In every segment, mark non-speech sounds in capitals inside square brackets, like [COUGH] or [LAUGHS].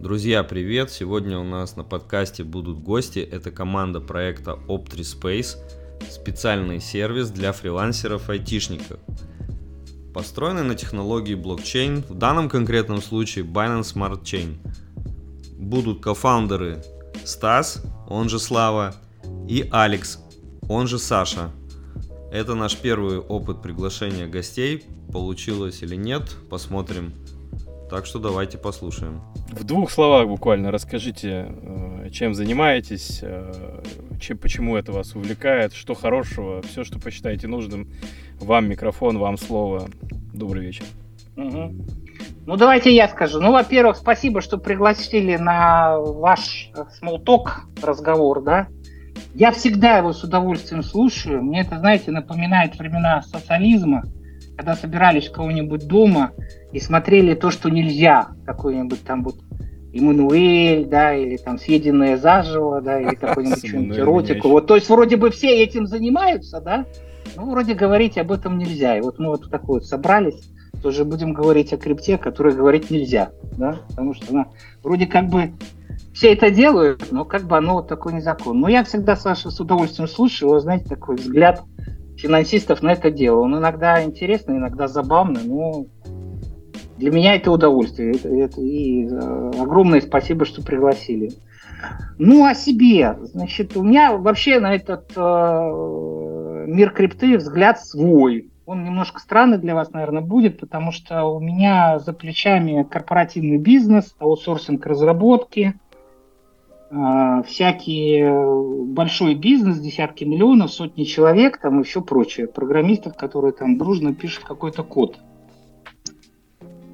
Друзья, привет! Сегодня у нас на подкасте будут гости. Это команда проекта OptriSpace, специальный сервис для фрилансеров-айтишников. Построенный на технологии блокчейн, в данном конкретном случае Binance Smart Chain. Будут кофаундеры Стас, он же Слава, и Алекс, он же Саша. Это наш первый опыт приглашения гостей. Получилось или нет, посмотрим. Так что давайте послушаем. В двух словах буквально расскажите, э, чем занимаетесь, э, чем, почему это вас увлекает, что хорошего, все, что посчитаете нужным. Вам микрофон, вам слово. Добрый вечер. Угу. Ну, давайте я скажу. Ну, во-первых, спасибо, что пригласили на ваш small talk разговор, да. Я всегда его с удовольствием слушаю. Мне это, знаете, напоминает времена социализма, когда собирались у кого-нибудь дома и смотрели то, что нельзя, какой-нибудь там вот Эммануэль, да, или там съеденное заживо, да, или [LAUGHS] какой-нибудь что-нибудь эротику. Вот, то есть вроде бы все этим занимаются, да, ну, вроде говорить об этом нельзя. И вот мы вот такой вот собрались, тоже будем говорить о крипте, которой говорить нельзя, да, потому что она вроде как бы все это делают, но как бы оно вот такой не закон. Но я всегда, Саша, с удовольствием слушаю, вы знаете, такой взгляд финансистов на это дело. Он иногда интересный, иногда забавный, но для меня это удовольствие. Это, это, и э, огромное спасибо, что пригласили. Ну, о себе. Значит, у меня вообще на этот э, мир крипты взгляд свой. Он немножко странный для вас, наверное, будет, потому что у меня за плечами корпоративный бизнес, аутсорсинг разработки – а, всякий э, большой бизнес, десятки миллионов, сотни человек там и все прочее, программистов, которые там дружно пишут какой-то код.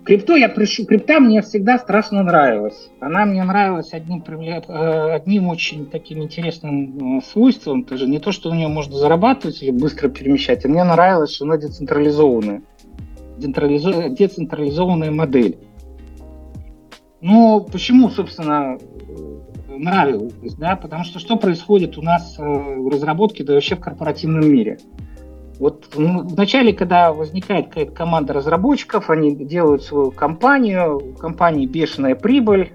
Крипто я пришел, крипта мне всегда страшно нравилась. Она мне нравилась одним, э, одним очень таким интересным э, свойством. Это же не то, что у нее можно зарабатывать или быстро перемещать, а мне нравилось, что она децентрализованная. Децентрализованная модель. Ну, почему, собственно, нравилось, да, потому что что происходит у нас э, в разработке, да вообще в корпоративном мире? Вот вначале, когда возникает какая-то команда разработчиков, они делают свою компанию, у компании бешеная прибыль,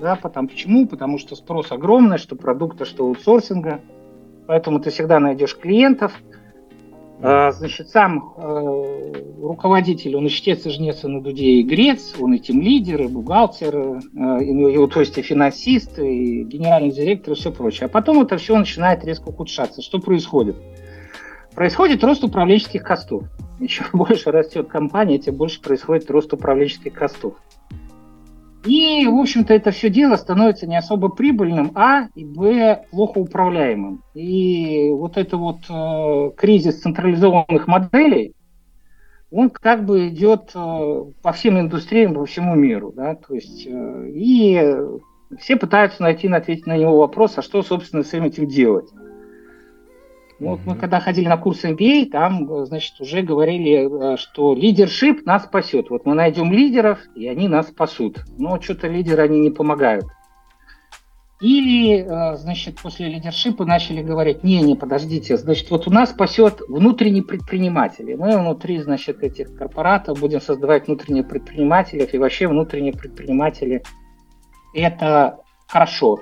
да, потому, почему? Потому что спрос огромный, что продукта, что аутсорсинга, поэтому ты всегда найдешь клиентов – значит, сам э, руководитель, он и чтец, и жнец, и на дуде, и грец, он и тем лидер, и бухгалтер, э, и, то есть и финансист, и генеральный директор, и все прочее. А потом это все начинает резко ухудшаться. Что происходит? Происходит рост управленческих костов. И чем [LAUGHS] больше растет компания, тем больше происходит рост управленческих костов. И, в общем-то, это все дело становится не особо прибыльным, а и б плохо управляемым. И вот это вот э, кризис централизованных моделей, он как бы идет э, по всем индустриям, по всему миру, да, то есть э, и все пытаются найти, ответить на него вопрос, а что, собственно, с этим делать. Вот мы когда ходили на курс MBA, там, значит, уже говорили, э, что лидершип нас спасет. Вот мы найдем лидеров, и они нас спасут. Но что-то лидеры, они не помогают. Или, э, значит, после лидершипа начали говорить, не, не, подождите, значит, вот у нас спасет внутренний предприниматель. Мы внутри, значит, этих корпоратов будем создавать внутренние предприниматели, и вообще внутренние предприниматели – это хорошо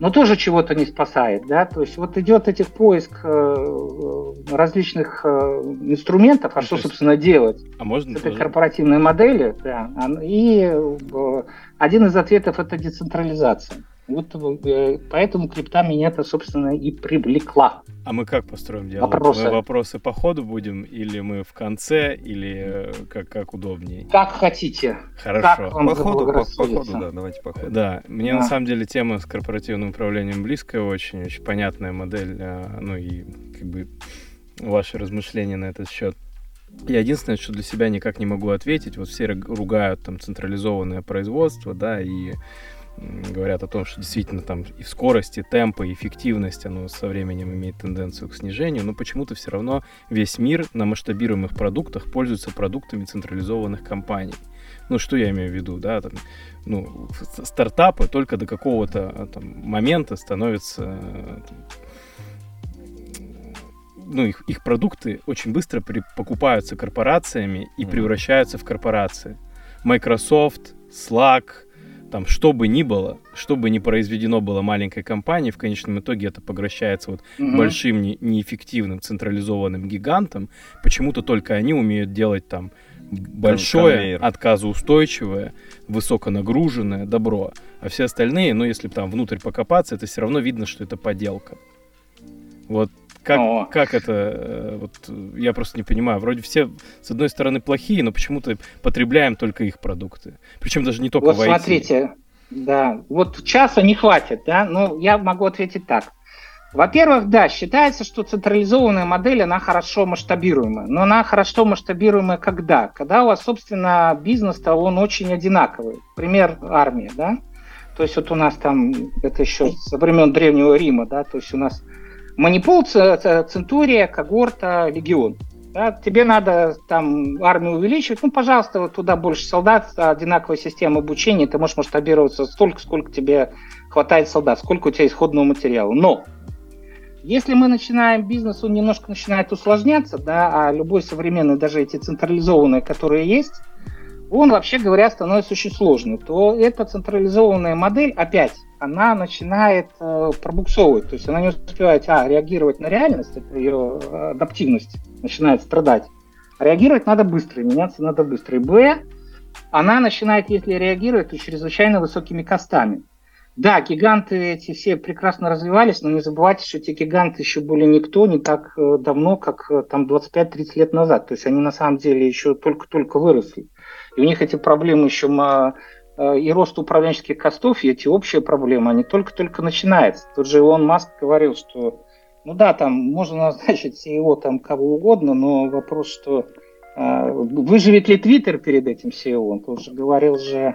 но тоже чего-то не спасает, да, то есть вот идет этих поиск э, различных э, инструментов, а ну, что, есть... собственно, делать а можно с этой тоже? корпоративной модели, да, и э, один из ответов это децентрализация. Вот э, поэтому крипта меня это, собственно, и привлекла. А мы как построим диалог? Вопросы. Мы вопросы по ходу будем, или мы в конце, или э, как, как удобнее? Как хотите. Хорошо. Как вам по, ходу, по, по ходу, да, давайте по ходу. Да, мне да. на самом деле тема с корпоративным управлением близкая очень, очень понятная модель, а, ну и как бы ваши размышления на этот счет. Я единственное, что для себя никак не могу ответить, вот все ругают там централизованное производство, да, и говорят о том, что действительно там и в скорости, темпа, и эффективность оно со временем имеет тенденцию к снижению, но почему-то все равно весь мир на масштабируемых продуктах пользуется продуктами централизованных компаний. Ну, что я имею в виду, да, там, ну, стартапы только до какого-то а, там, момента становятся ну, их, их продукты очень быстро при, покупаются корпорациями и mm-hmm. превращаются в корпорации. Microsoft, Slack, там, что бы ни было, что бы ни произведено было маленькой компанией, в конечном итоге это поглощается вот угу. большим не, неэффективным централизованным гигантом. Почему-то только они умеют делать там большое, Конвейер. отказоустойчивое, высоконагруженное добро. А все остальные, ну, если там внутрь покопаться, это все равно видно, что это поделка. Вот как, как это? Э, вот я просто не понимаю. Вроде все, с одной стороны, плохие, но почему-то потребляем только их продукты. Причем даже не только вот в IT. смотрите, да, вот часа не хватит, да, но я могу ответить так. Во-первых, да, считается, что централизованная модель, она хорошо масштабируемая. Но она хорошо масштабируемая когда? Когда у вас, собственно, бизнес-то, он очень одинаковый. Пример армии, да? То есть вот у нас там, это еще со времен Древнего Рима, да, то есть у нас манипул, центурия, когорта, легион. Да, тебе надо там армию увеличивать, ну, пожалуйста, вот туда больше солдат, одинаковая система обучения, ты можешь масштабироваться столько, сколько тебе хватает солдат, сколько у тебя исходного материала. Но если мы начинаем бизнес, он немножко начинает усложняться, да, а любой современный, даже эти централизованные, которые есть, он, вообще говоря, становится очень сложным, то эта централизованная модель, опять, она начинает э, пробуксовывать, то есть она не успевает, а, реагировать на реальность, это ее адаптивность начинает страдать. Реагировать надо быстро, меняться надо быстро. И Б, она начинает, если реагировать, то чрезвычайно высокими костами. Да, гиганты эти все прекрасно развивались, но не забывайте, что эти гиганты еще были никто не так э, давно, как э, там 25-30 лет назад. То есть они на самом деле еще только-только выросли. И у них эти проблемы еще Э, и рост управленческих костов, и эти общие проблемы, они только-только начинаются. Тут же Илон Маск говорил, что ну да, там можно назначить CEO там кого угодно, но вопрос, что э, выживет ли Твиттер перед этим CEO? Он тоже говорил же э,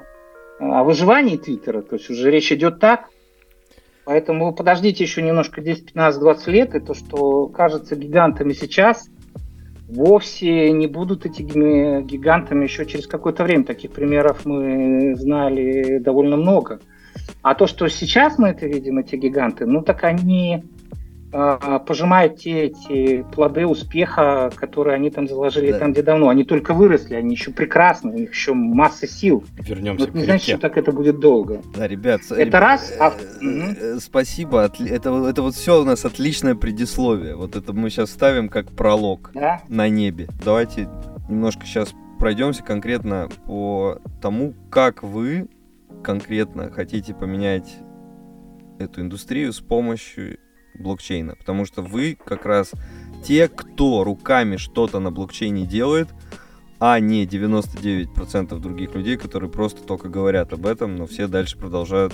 о выживании Твиттера, то есть уже речь идет так. Поэтому подождите еще немножко 10, 15, 20 лет, и то, что кажется гигантами сейчас, вовсе не будут этими гигантами еще через какое-то время. Таких примеров мы знали довольно много. А то, что сейчас мы это видим, эти гиганты, ну так они пожимают те эти плоды успеха, которые они там заложили да. там, где давно. Они только выросли, они еще прекрасны, у них еще масса сил. Вернемся Но это не значит, что так это будет долго. Да, ребят, это ребят, раз. А... Угу. Спасибо. Это, это вот все у нас отличное предисловие. Вот это мы сейчас ставим как пролог да? на небе. Давайте немножко сейчас пройдемся конкретно по тому, как вы конкретно хотите поменять эту индустрию с помощью блокчейна, потому что вы как раз те, кто руками что-то на блокчейне делает, а не 99% других людей, которые просто только говорят об этом, но все дальше продолжают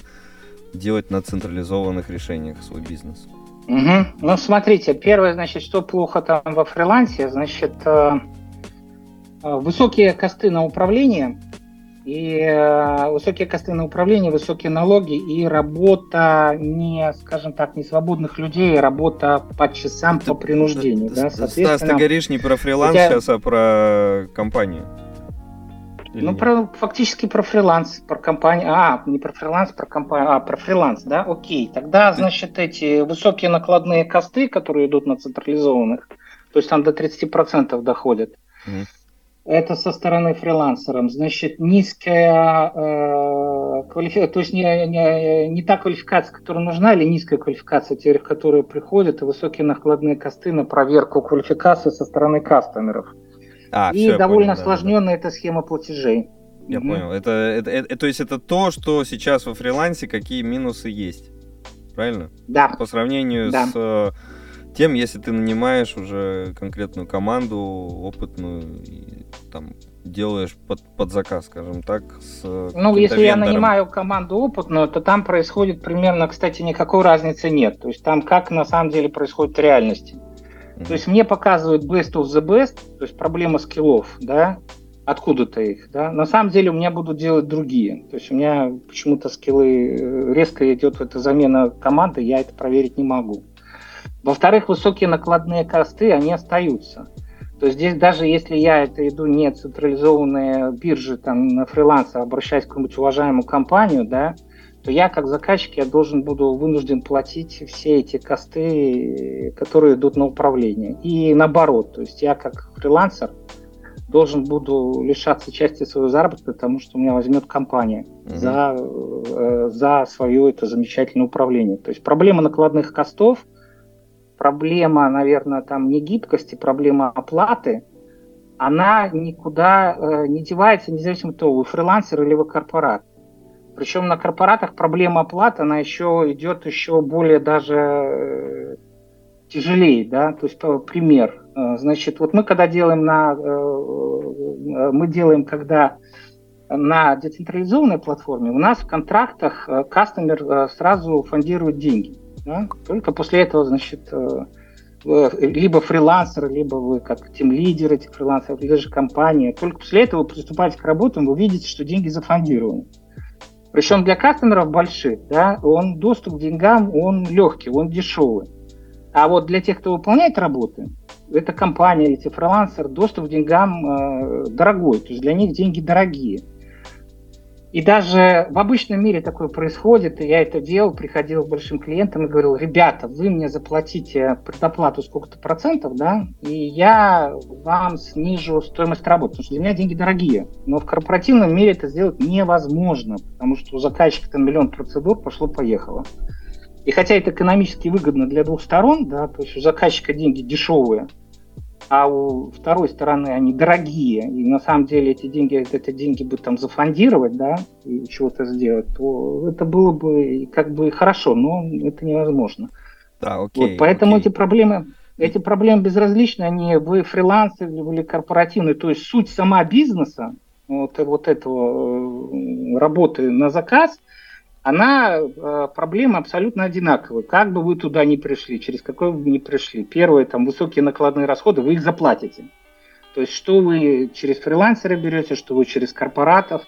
делать на централизованных решениях свой бизнес. Угу. Ну, смотрите, первое, значит, что плохо там во фрилансе, значит, э, э, высокие косты на управление – и э, высокие косты на управление, высокие налоги и работа не, скажем так, не свободных людей, а работа по часам, по принуждению. Да, Стас, ты говоришь не про фриланс тебя... сейчас, а про компанию. ну, про, фактически про фриланс, про компанию. А, не про фриланс, про компанию. А, про фриланс, да? Окей. Тогда, значит, эти высокие накладные косты, которые идут на централизованных, то есть там до 30% доходят. Mm это со стороны фрилансеров. Значит, низкая э, квалификация, то есть не, не, не та квалификация, которая нужна, или низкая квалификация тех, которые приходят, и высокие накладные косты на проверку квалификации со стороны кастомеров. А, и все, довольно понял, осложненная да, да. эта схема платежей. Я угу. понял. Это, это, это, то есть это то, что сейчас во фрилансе, какие минусы есть. Правильно? Да. По сравнению да. с э, тем, если ты нанимаешь уже конкретную команду, опытную, там делаешь под, под заказ, скажем так, с Ну, если я нанимаю команду опытную, то там происходит примерно, кстати, никакой разницы нет. То есть там как на самом деле происходит в реальности. Mm-hmm. То есть мне показывают best of the best, то есть проблема скиллов, да, откуда-то их, да. На самом деле у меня будут делать другие. То есть у меня почему-то скиллы э, резко идет в это замена команды, я это проверить не могу. Во-вторых, высокие накладные косты, они остаются. То есть здесь даже если я это иду не централизованные биржи там на фриланс, а обращаюсь к какую-нибудь уважаемую компанию, да, то я как заказчик я должен буду вынужден платить все эти косты, которые идут на управление. И наоборот, то есть я как фрилансер должен буду лишаться части своего заработка, потому что у меня возьмет компания угу. за, э, за свое это замечательное управление. То есть проблема накладных костов, проблема, наверное, там не гибкости, проблема оплаты, она никуда э, не девается, независимо от того, вы фрилансер или вы корпорат. Причем на корпоратах проблема оплаты, она еще идет еще более даже э, тяжелее, да, то есть пример. Э, значит, вот мы когда делаем на, э, мы делаем, когда на децентрализованной платформе, у нас в контрактах кастомер сразу фондирует деньги. Да? Только после этого, значит, либо фрилансер, либо вы как тем лидер этих фрилансеров, либо же компания. Только после этого вы приступаете к работе, вы видите, что деньги зафондированы. Причем для кастомеров больших, да, он доступ к деньгам, он легкий, он дешевый. А вот для тех, кто выполняет работы, это компания, эти фрилансеры, доступ к деньгам э, дорогой. То есть для них деньги дорогие. И даже в обычном мире такое происходит, и я это делал, приходил к большим клиентам и говорил, ребята, вы мне заплатите предоплату сколько-то процентов, да, и я вам снижу стоимость работы, потому что для меня деньги дорогие. Но в корпоративном мире это сделать невозможно, потому что у заказчика там миллион процедур пошло-поехало. И хотя это экономически выгодно для двух сторон, да, то есть у заказчика деньги дешевые, а у второй стороны они дорогие, и на самом деле эти деньги, эти деньги бы там зафондировать, да, и чего-то сделать, то это было бы как бы хорошо, но это невозможно. Да, окей. Вот, поэтому окей. эти проблемы, эти проблемы безразличны, они вы фрилансер или корпоративный, то есть суть сама бизнеса, вот, вот этого э, работы на заказ – она, э, проблема абсолютно одинаковая. Как бы вы туда ни пришли, через какой бы вы ни пришли. Первое, там, высокие накладные расходы, вы их заплатите. То есть, что вы через фрилансера берете, что вы через корпоратов.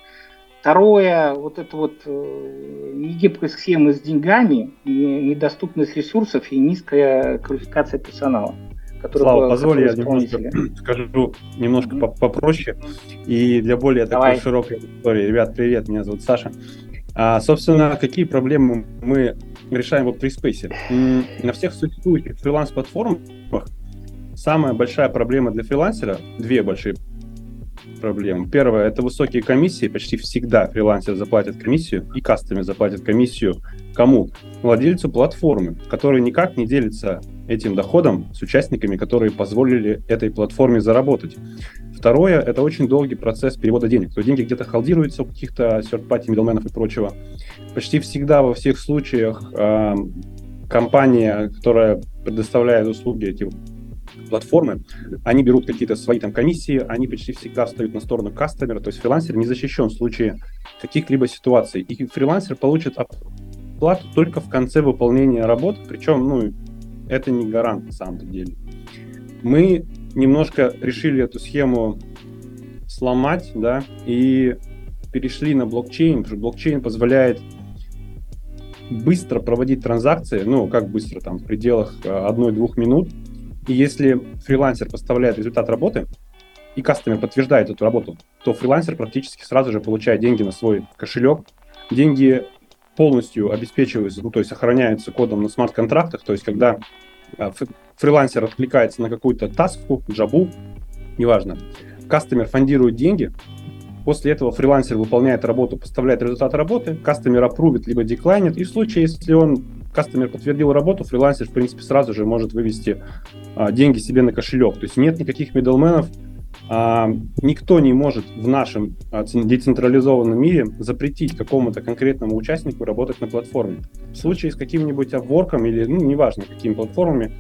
Второе, вот это вот э, негибкость схемы с деньгами, недоступность ресурсов и низкая квалификация персонала. Слава, позволь, я немножко [CLEARS THROAT] скажу немножко mm-hmm. попроще и для более Давай. такой широкой истории. Ребят, привет, меня зовут Саша. А, собственно, какие проблемы мы решаем в OptiSpace? На всех существующих фриланс-платформах самая большая проблема для фрилансера, две большие проблемы. Первое – это высокие комиссии. Почти всегда фрилансер заплатит комиссию, и кастомер заплатит комиссию кому? Владельцу платформы, который никак не делится этим доходом с участниками, которые позволили этой платформе заработать. Второе, это очень долгий процесс перевода денег. То есть деньги где-то халдируются у каких-то third-party middlemen и прочего. Почти всегда во всех случаях э, компания, которая предоставляет услуги эти платформы, они берут какие-то свои там комиссии, они почти всегда встают на сторону кастомера, то есть фрилансер не защищен в случае каких-либо ситуаций. И фрилансер получит оплату только в конце выполнения работ, причем, ну, это не гарант на самом деле. Мы немножко решили эту схему сломать, да, и перешли на блокчейн, потому что блокчейн позволяет быстро проводить транзакции, ну, как быстро, там, в пределах э, одной-двух минут. И если фрилансер поставляет результат работы, и кастомер подтверждает эту работу, то фрилансер практически сразу же получает деньги на свой кошелек. Деньги полностью обеспечиваются, ну, то есть сохраняются кодом на смарт-контрактах, то есть когда э, фрилансер откликается на какую-то таску, джабу, неважно. Кастомер фондирует деньги, после этого фрилансер выполняет работу, поставляет результат работы, кастомер апрувит либо деклайнит, и в случае, если он кастомер подтвердил работу, фрилансер, в принципе, сразу же может вывести а, деньги себе на кошелек. То есть нет никаких миддлменов, а, никто не может в нашем а, децентрализованном мире запретить какому-то конкретному участнику работать на платформе. В случае с каким-нибудь обворком или, ну, неважно, какими платформами,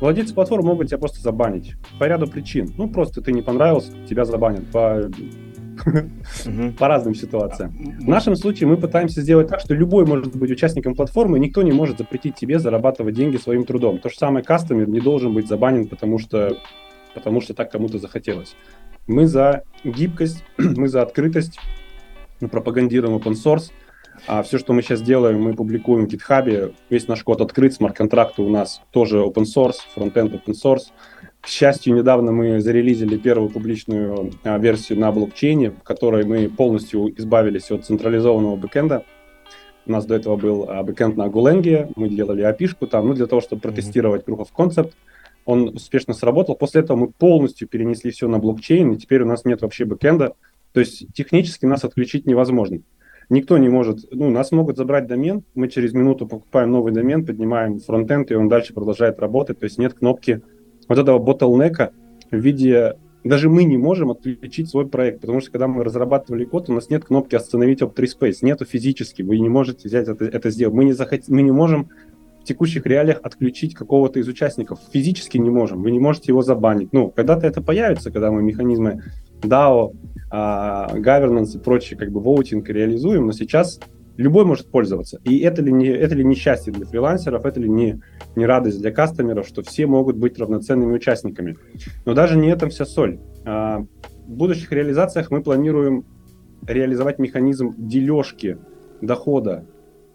Владельцы платформы могут тебя просто забанить по ряду причин. Ну, просто ты не понравился, тебя забанят по по разным ситуациям. В нашем случае мы пытаемся сделать так, что любой может быть участником платформы, и никто не может запретить тебе зарабатывать деньги своим трудом. То же самое кастомер не должен быть забанен, потому что, потому что так кому-то захотелось. Мы за гибкость, [CLEARS THROAT] мы за открытость, мы пропагандируем open source, а все, что мы сейчас делаем, мы публикуем в GitHub. Весь наш код открыт, смарт-контракты у нас тоже open source, фронтенд open source. К счастью, недавно мы зарелизили первую публичную а, версию на блокчейне, в которой мы полностью избавились от централизованного бэкэнда. У нас до этого был а, бэкэнд на Golang, мы делали api там, ну, для того, чтобы протестировать proof of concept. Он успешно сработал. После этого мы полностью перенесли все на блокчейн, и теперь у нас нет вообще бэкэнда. То есть технически нас отключить невозможно. Никто не может, ну, нас могут забрать домен, мы через минуту покупаем новый домен, поднимаем фронтенд, и он дальше продолжает работать. То есть нет кнопки вот этого ботлнека в виде даже мы не можем отключить свой проект, потому что когда мы разрабатывали код, у нас нет кнопки «Остановить Op3 Space», нету физически, вы не можете взять это, это сделать. Мы не, захот... мы не можем текущих реалиях отключить какого-то из участников. Физически не можем, вы не можете его забанить. Ну, когда-то это появится, когда мы механизмы DAO, а, governance и прочие как бы воутинг реализуем, но сейчас любой может пользоваться. И это ли не, это ли не счастье для фрилансеров, это ли не, не радость для кастомеров, что все могут быть равноценными участниками. Но даже не этом вся соль. А, в будущих реализациях мы планируем реализовать механизм дележки дохода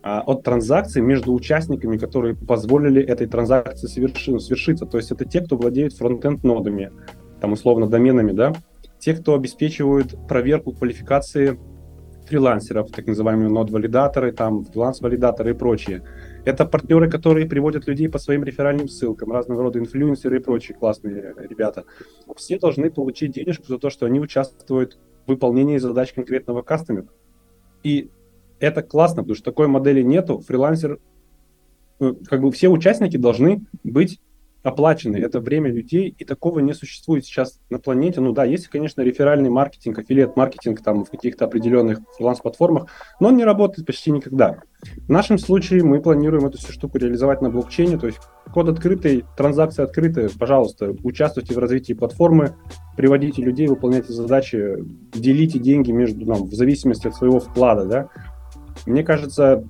от транзакций между участниками, которые позволили этой транзакции соверши, свершиться. То есть это те, кто владеет фронтенд нодами, там условно доменами, да, те, кто обеспечивают проверку квалификации фрилансеров, так называемые нод-валидаторы, там фриланс-валидаторы и прочие. Это партнеры, которые приводят людей по своим реферальным ссылкам, разного рода инфлюенсеры и прочие классные ребята. Все должны получить денежку за то, что они участвуют в выполнении задач конкретного кастомера. И это классно, потому что такой модели нету. Фрилансер, ну, как бы все участники должны быть оплачены. Это время людей, и такого не существует сейчас на планете. Ну да, есть, конечно, реферальный маркетинг, аффилиат-маркетинг там в каких-то определенных фриланс-платформах, но он не работает почти никогда. В нашем случае мы планируем эту всю штуку реализовать на блокчейне, то есть код открытый, транзакции открытые, пожалуйста, участвуйте в развитии платформы, приводите людей, выполняйте задачи, делите деньги между нами в зависимости от своего вклада, да. Мне кажется,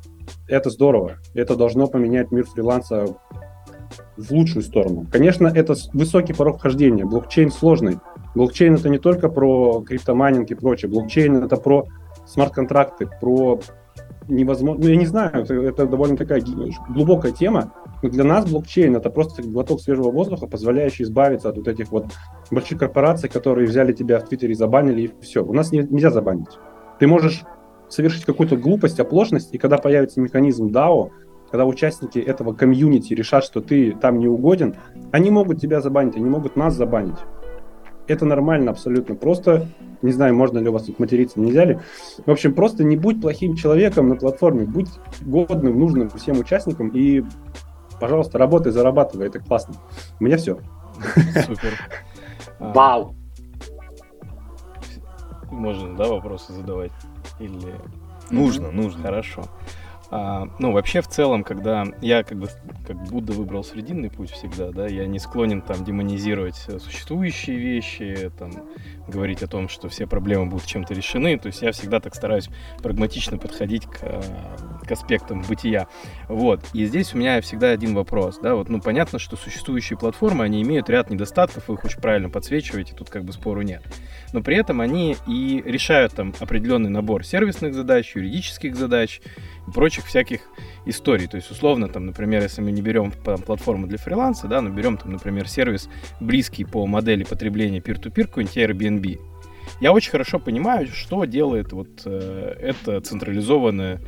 это здорово. Это должно поменять мир фриланса в лучшую сторону. Конечно, это высокий порог вхождения. Блокчейн сложный. Блокчейн это не только про криптомайнинг и прочее. Блокчейн это про смарт-контракты, про невозможно, ну я не знаю, это, это довольно такая глубокая тема, но для нас блокчейн это просто глоток свежего воздуха, позволяющий избавиться от вот этих вот больших корпораций, которые взяли тебя в Твиттере, забанили и все. У нас не, нельзя забанить. Ты можешь совершить какую-то глупость, оплошность, и когда появится механизм DAO, когда участники этого комьюнити решат, что ты там не угоден, они могут тебя забанить, они могут нас забанить. Это нормально абсолютно. Просто, не знаю, можно ли у вас тут материться, нельзя ли. В общем, просто не будь плохим человеком на платформе, будь годным, нужным всем участникам и, пожалуйста, работай, зарабатывай, это классно. У меня все. Супер. Вау! Можно, да, вопросы задавать? Или... Нужно, нужно. Хорошо. А, ну, вообще, в целом, когда я как бы как Будда выбрал срединный путь всегда, да, я не склонен там демонизировать существующие вещи, там, говорить о том, что все проблемы будут чем-то решены. То есть я всегда так стараюсь прагматично подходить к, к аспектам бытия. Вот. И здесь у меня всегда один вопрос, да, вот, ну, понятно, что существующие платформы, они имеют ряд недостатков, вы их очень правильно подсвечиваете, тут как бы спору нет. Но при этом они и решают там определенный набор сервисных задач, юридических задач, и прочих всяких историй. То есть, условно, там, например, если мы не берем там, платформу для фриланса, да, но берем, там, например, сервис близкий по модели потребления peer-to-peer, какой-нибудь Airbnb. Я очень хорошо понимаю, что делает вот э, эта централизованная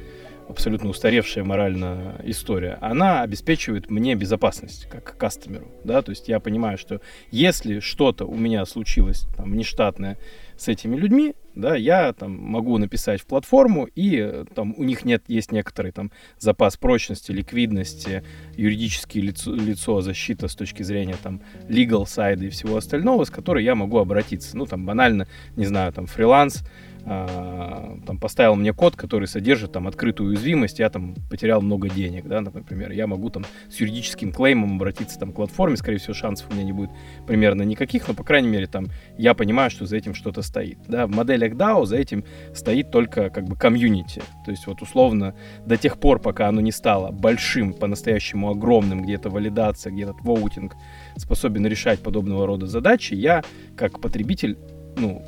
абсолютно устаревшая морально история, она обеспечивает мне безопасность как кастомеру, да, то есть я понимаю, что если что-то у меня случилось там внештатное с этими людьми, да, я там могу написать в платформу, и э, там у них нет, есть некоторый там запас прочности, ликвидности, юридическое лицо, лицо защита с точки зрения там legal side и всего остального, с которой я могу обратиться. Ну, там банально, не знаю, там фриланс, там поставил мне код, который содержит там открытую уязвимость, я там потерял много денег, да, например, я могу там с юридическим клеймом обратиться там к платформе, скорее всего, шансов у меня не будет примерно никаких, но, по крайней мере, там я понимаю, что за этим что-то стоит, да, в моделях DAO за этим стоит только как бы комьюнити, то есть вот условно до тех пор, пока оно не стало большим, по-настоящему огромным, где-то валидация, где-то воутинг способен решать подобного рода задачи, я как потребитель, ну,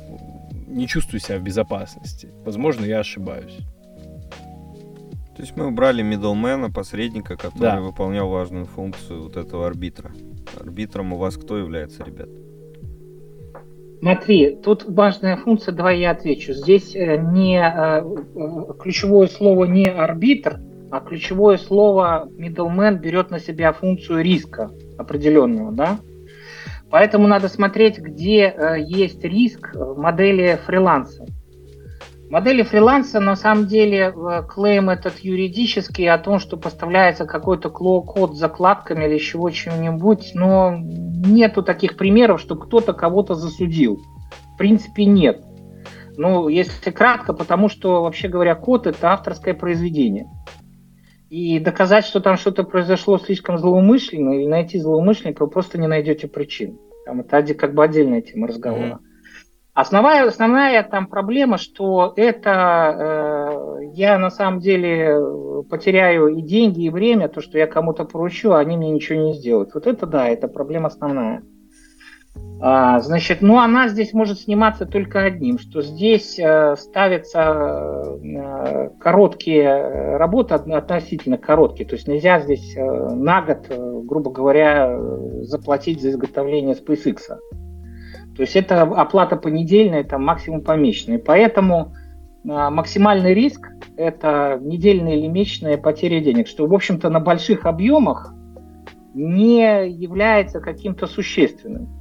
не чувствую себя в безопасности. Возможно, я ошибаюсь. То есть мы убрали middlemana, посредника, который да. выполнял важную функцию вот этого арбитра. Арбитром у вас кто является, ребят? Смотри, тут важная функция, давай я отвечу. Здесь э, не э, э, ключевое слово не арбитр, а ключевое слово middleman берет на себя функцию риска определенного, да? Поэтому надо смотреть, где э, есть риск в модели фриланса. Модели фриланса на самом деле э, клейм этот юридический о том, что поставляется какой-то код с закладками или чего чего-нибудь, но нету таких примеров, что кто-то кого-то засудил. В принципе, нет. Ну, если кратко, потому что, вообще говоря, код это авторское произведение. И доказать, что там что-то произошло слишком злоумышленно, или найти злоумышленника, вы просто не найдете причин. Там это как бы отдельная тема разговора. Mm-hmm. Основная, основная там проблема, что это э, я на самом деле потеряю и деньги, и время, то, что я кому-то поручу, а они мне ничего не сделают. Вот это да, это проблема основная. А, значит, ну она здесь может сниматься только одним, что здесь э, ставятся э, короткие работы, относительно короткие, то есть нельзя здесь э, на год, грубо говоря, заплатить за изготовление SpaceX. То есть это оплата понедельная, это максимум помесячная. Поэтому максимальный риск – это недельная или месячная потеря денег, что, в общем-то, на больших объемах не является каким-то существенным.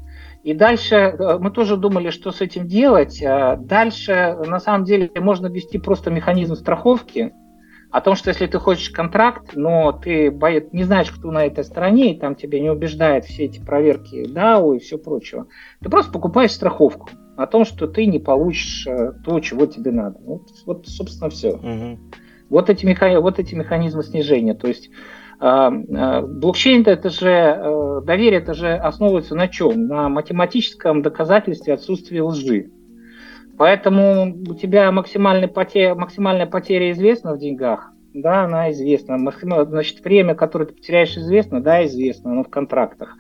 И дальше э, мы тоже думали, что с этим делать. Э, дальше, на самом деле, можно ввести просто механизм страховки о том, что если ты хочешь контракт, но ты боец, не знаешь, кто на этой стороне, и там тебя не убеждает все эти проверки DAO и все прочего, ты просто покупаешь страховку о том, что ты не получишь э, то, чего тебе надо. Вот, вот собственно, все. Угу. Вот, эти меха... вот эти механизмы снижения. То есть блокчейн это же э, доверие это же основывается на чем? На математическом доказательстве отсутствия лжи. Поэтому у тебя максимальная потеря, максимальная потеря известна в деньгах, да, она известна. Значит, время, которое ты потеряешь, известно, да, известно, оно в контрактах.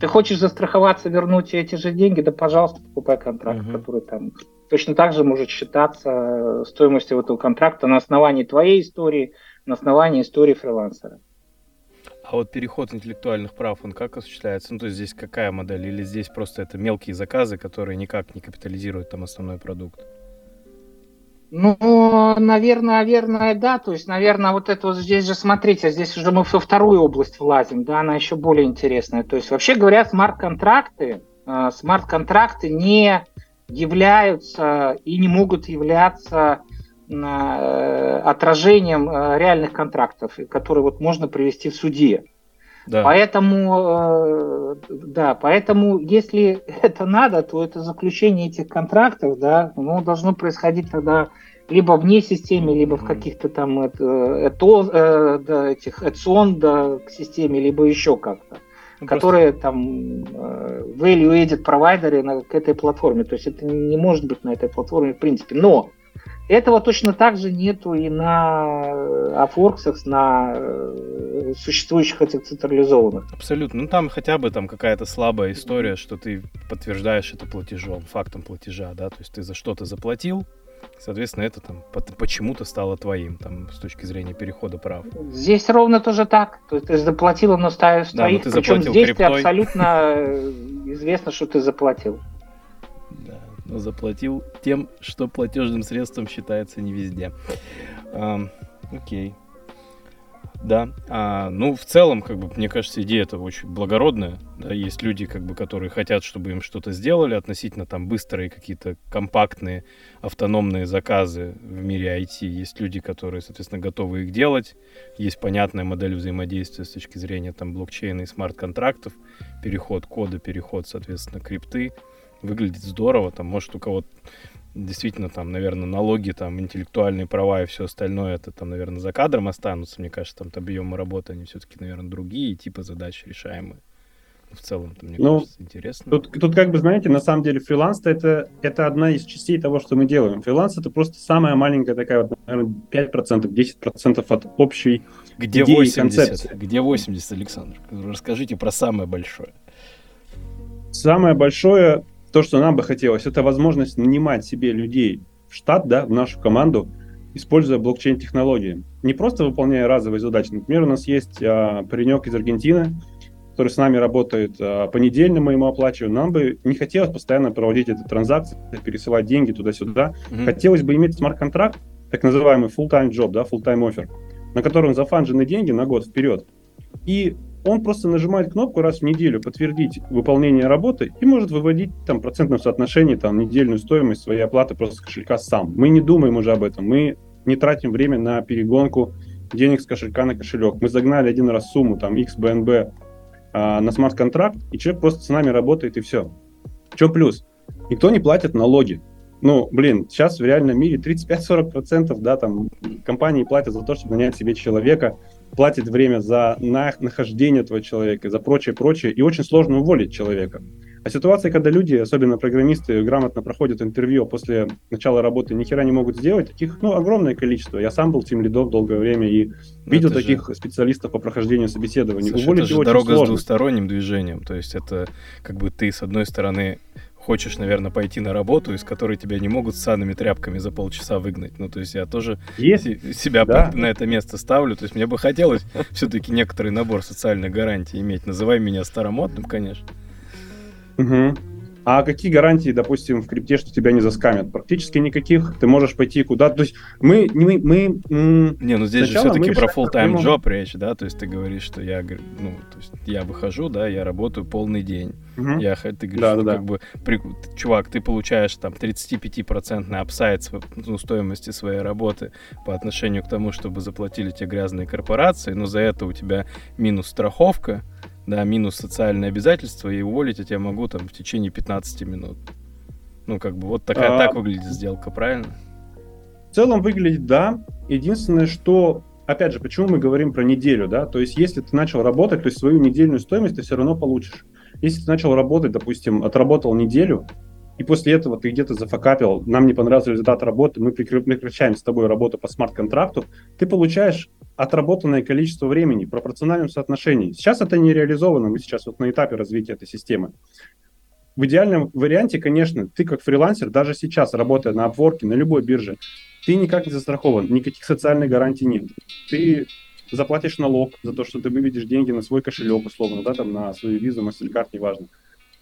Ты хочешь застраховаться, вернуть эти же деньги, да, пожалуйста, покупай контракт, uh-huh. который там точно так же может считаться стоимостью этого контракта на основании твоей истории, на основании истории фрилансера. А вот переход интеллектуальных прав, он как осуществляется? Ну, то есть здесь какая модель? Или здесь просто это мелкие заказы, которые никак не капитализируют там основной продукт? Ну, наверное, наверное, да. То есть, наверное, вот это вот здесь же, смотрите, здесь уже мы во вторую область влазим, да, она еще более интересная. То есть, вообще говоря, смарт-контракты, э, смарт-контракты не являются и не могут являться отражением э, реальных контрактов, которые вот можно привести в суде. Да. Поэтому, э, да, поэтому, если [LAUGHS] это надо, то это заключение этих контрактов, да, ну, должно происходить тогда либо вне системы, либо в каких-то там это, да, этих эцион да, к системе, либо еще как-то, ну, которые там value added провайдеры на, к этой платформе. То есть это не может быть на этой платформе в принципе. Но этого точно так же нету и на Афорксах, на э, существующих этих централизованных. Абсолютно. Ну там хотя бы там какая-то слабая история, что ты подтверждаешь это платежом, фактом платежа, да, то есть ты за что-то заплатил, Соответственно, это там почему-то стало твоим, там, с точки зрения перехода прав. Здесь ровно тоже так. То есть ты заплатил, но ставишь да, твоих. Причем здесь криптой. ты абсолютно э, известно, что ты заплатил но заплатил тем, что платежным средством считается не везде. А, окей. Да, а, ну в целом, как бы, мне кажется, идея это очень благородная. Да, есть люди, как бы, которые хотят, чтобы им что-то сделали, относительно там быстрые какие-то компактные автономные заказы в мире IT. Есть люди, которые, соответственно, готовы их делать. Есть понятная модель взаимодействия с точки зрения там блокчейна и смарт-контрактов, переход кода, переход, соответственно, крипты выглядит здорово, там, может, у кого-то действительно там, наверное, налоги, там, интеллектуальные права и все остальное, это там, наверное, за кадром останутся. Мне кажется, там объемы работы, они все-таки, наверное, другие, типа задач решаемые. В целом, мне ну, кажется, интересно. Тут, тут, как бы, знаете, на самом деле фриланс это, это одна из частей того, что мы делаем. Фриланс это просто самая маленькая такая, вот, наверное, 5%, 10% от общей Где идеи 80? концепции. Где 80, Александр? Расскажите про самое большое. Самое большое то, что нам бы хотелось, это возможность нанимать себе людей в штат, да, в нашу команду, используя блокчейн-технологии. Не просто выполняя разовые задачи. Например, у нас есть а, паренек из Аргентины, который с нами работает а, понедельно, мы ему оплачиваем. Нам бы не хотелось постоянно проводить эти транзакции, пересылать деньги туда-сюда. Mm-hmm. Хотелось бы иметь смарт-контракт, так называемый full-time job, да, full-time offer, на котором зафанжены деньги на год вперед. И он просто нажимает кнопку раз в неделю подтвердить выполнение работы и может выводить там процентное соотношение, там недельную стоимость своей оплаты просто с кошелька сам. Мы не думаем уже об этом, мы не тратим время на перегонку денег с кошелька на кошелек. Мы загнали один раз сумму, там, XBNB а, на смарт-контракт, и человек просто с нами работает, и все. Что плюс? Никто не платит налоги. Ну, блин, сейчас в реальном мире 35-40% да, там, компании платят за то, чтобы нанять себе человека, платят время за нахождение этого человека, за прочее, прочее, и очень сложно уволить человека. А ситуация, когда люди, особенно программисты, грамотно проходят интервью, а после начала работы ни хера не могут сделать, таких, ну, огромное количество. Я сам был тим лидов долгое время и Но ну, видел таких же... специалистов по прохождению собеседований. Слушай, Уволить это же дорога сложно. с двусторонним движением. То есть это как бы ты, с одной стороны, хочешь, наверное, пойти на работу, из которой тебя не могут с санными тряпками за полчаса выгнать. Ну, то есть я тоже есть? себя да. на это место ставлю. То есть мне бы хотелось [LAUGHS] все-таки некоторый набор социальных гарантий иметь. Называй меня старомодным, конечно. Угу. А какие гарантии, допустим, в крипте, что тебя не заскамят? Практически никаких. Ты можешь пойти куда-то. То есть мы... мы, мы не, ну здесь же все-таки про full-time job речь, да? То есть ты говоришь, что я, ну, то есть я выхожу, да, я работаю полный день. Угу. Я, ты говоришь, да, что да, как да. бы, при, чувак, ты получаешь там 35% апсайд ну, стоимости своей работы по отношению к тому, чтобы заплатили тебе грязные корпорации, но за это у тебя минус страховка, да, минус социальные обязательства, и уволить я тебя могу там в течение 15 минут. Ну, как бы вот такая, а... так выглядит сделка, правильно? В целом выглядит, да. Единственное, что, опять же, почему мы говорим про неделю, да, то есть если ты начал работать, то есть свою недельную стоимость ты все равно получишь. Если ты начал работать, допустим, отработал неделю, и после этого ты где-то зафакапил, нам не понравился результат работы, мы прекращаем с тобой работу по смарт-контракту, ты получаешь отработанное количество времени в пропорциональном соотношении. Сейчас это не реализовано, мы сейчас вот на этапе развития этой системы. В идеальном варианте, конечно, ты как фрилансер, даже сейчас, работая на Upwork, на любой бирже, ты никак не застрахован, никаких социальных гарантий нет. Ты заплатишь налог за то, что ты выведешь деньги на свой кошелек, условно, да, там на свою визу, MasterCard, неважно.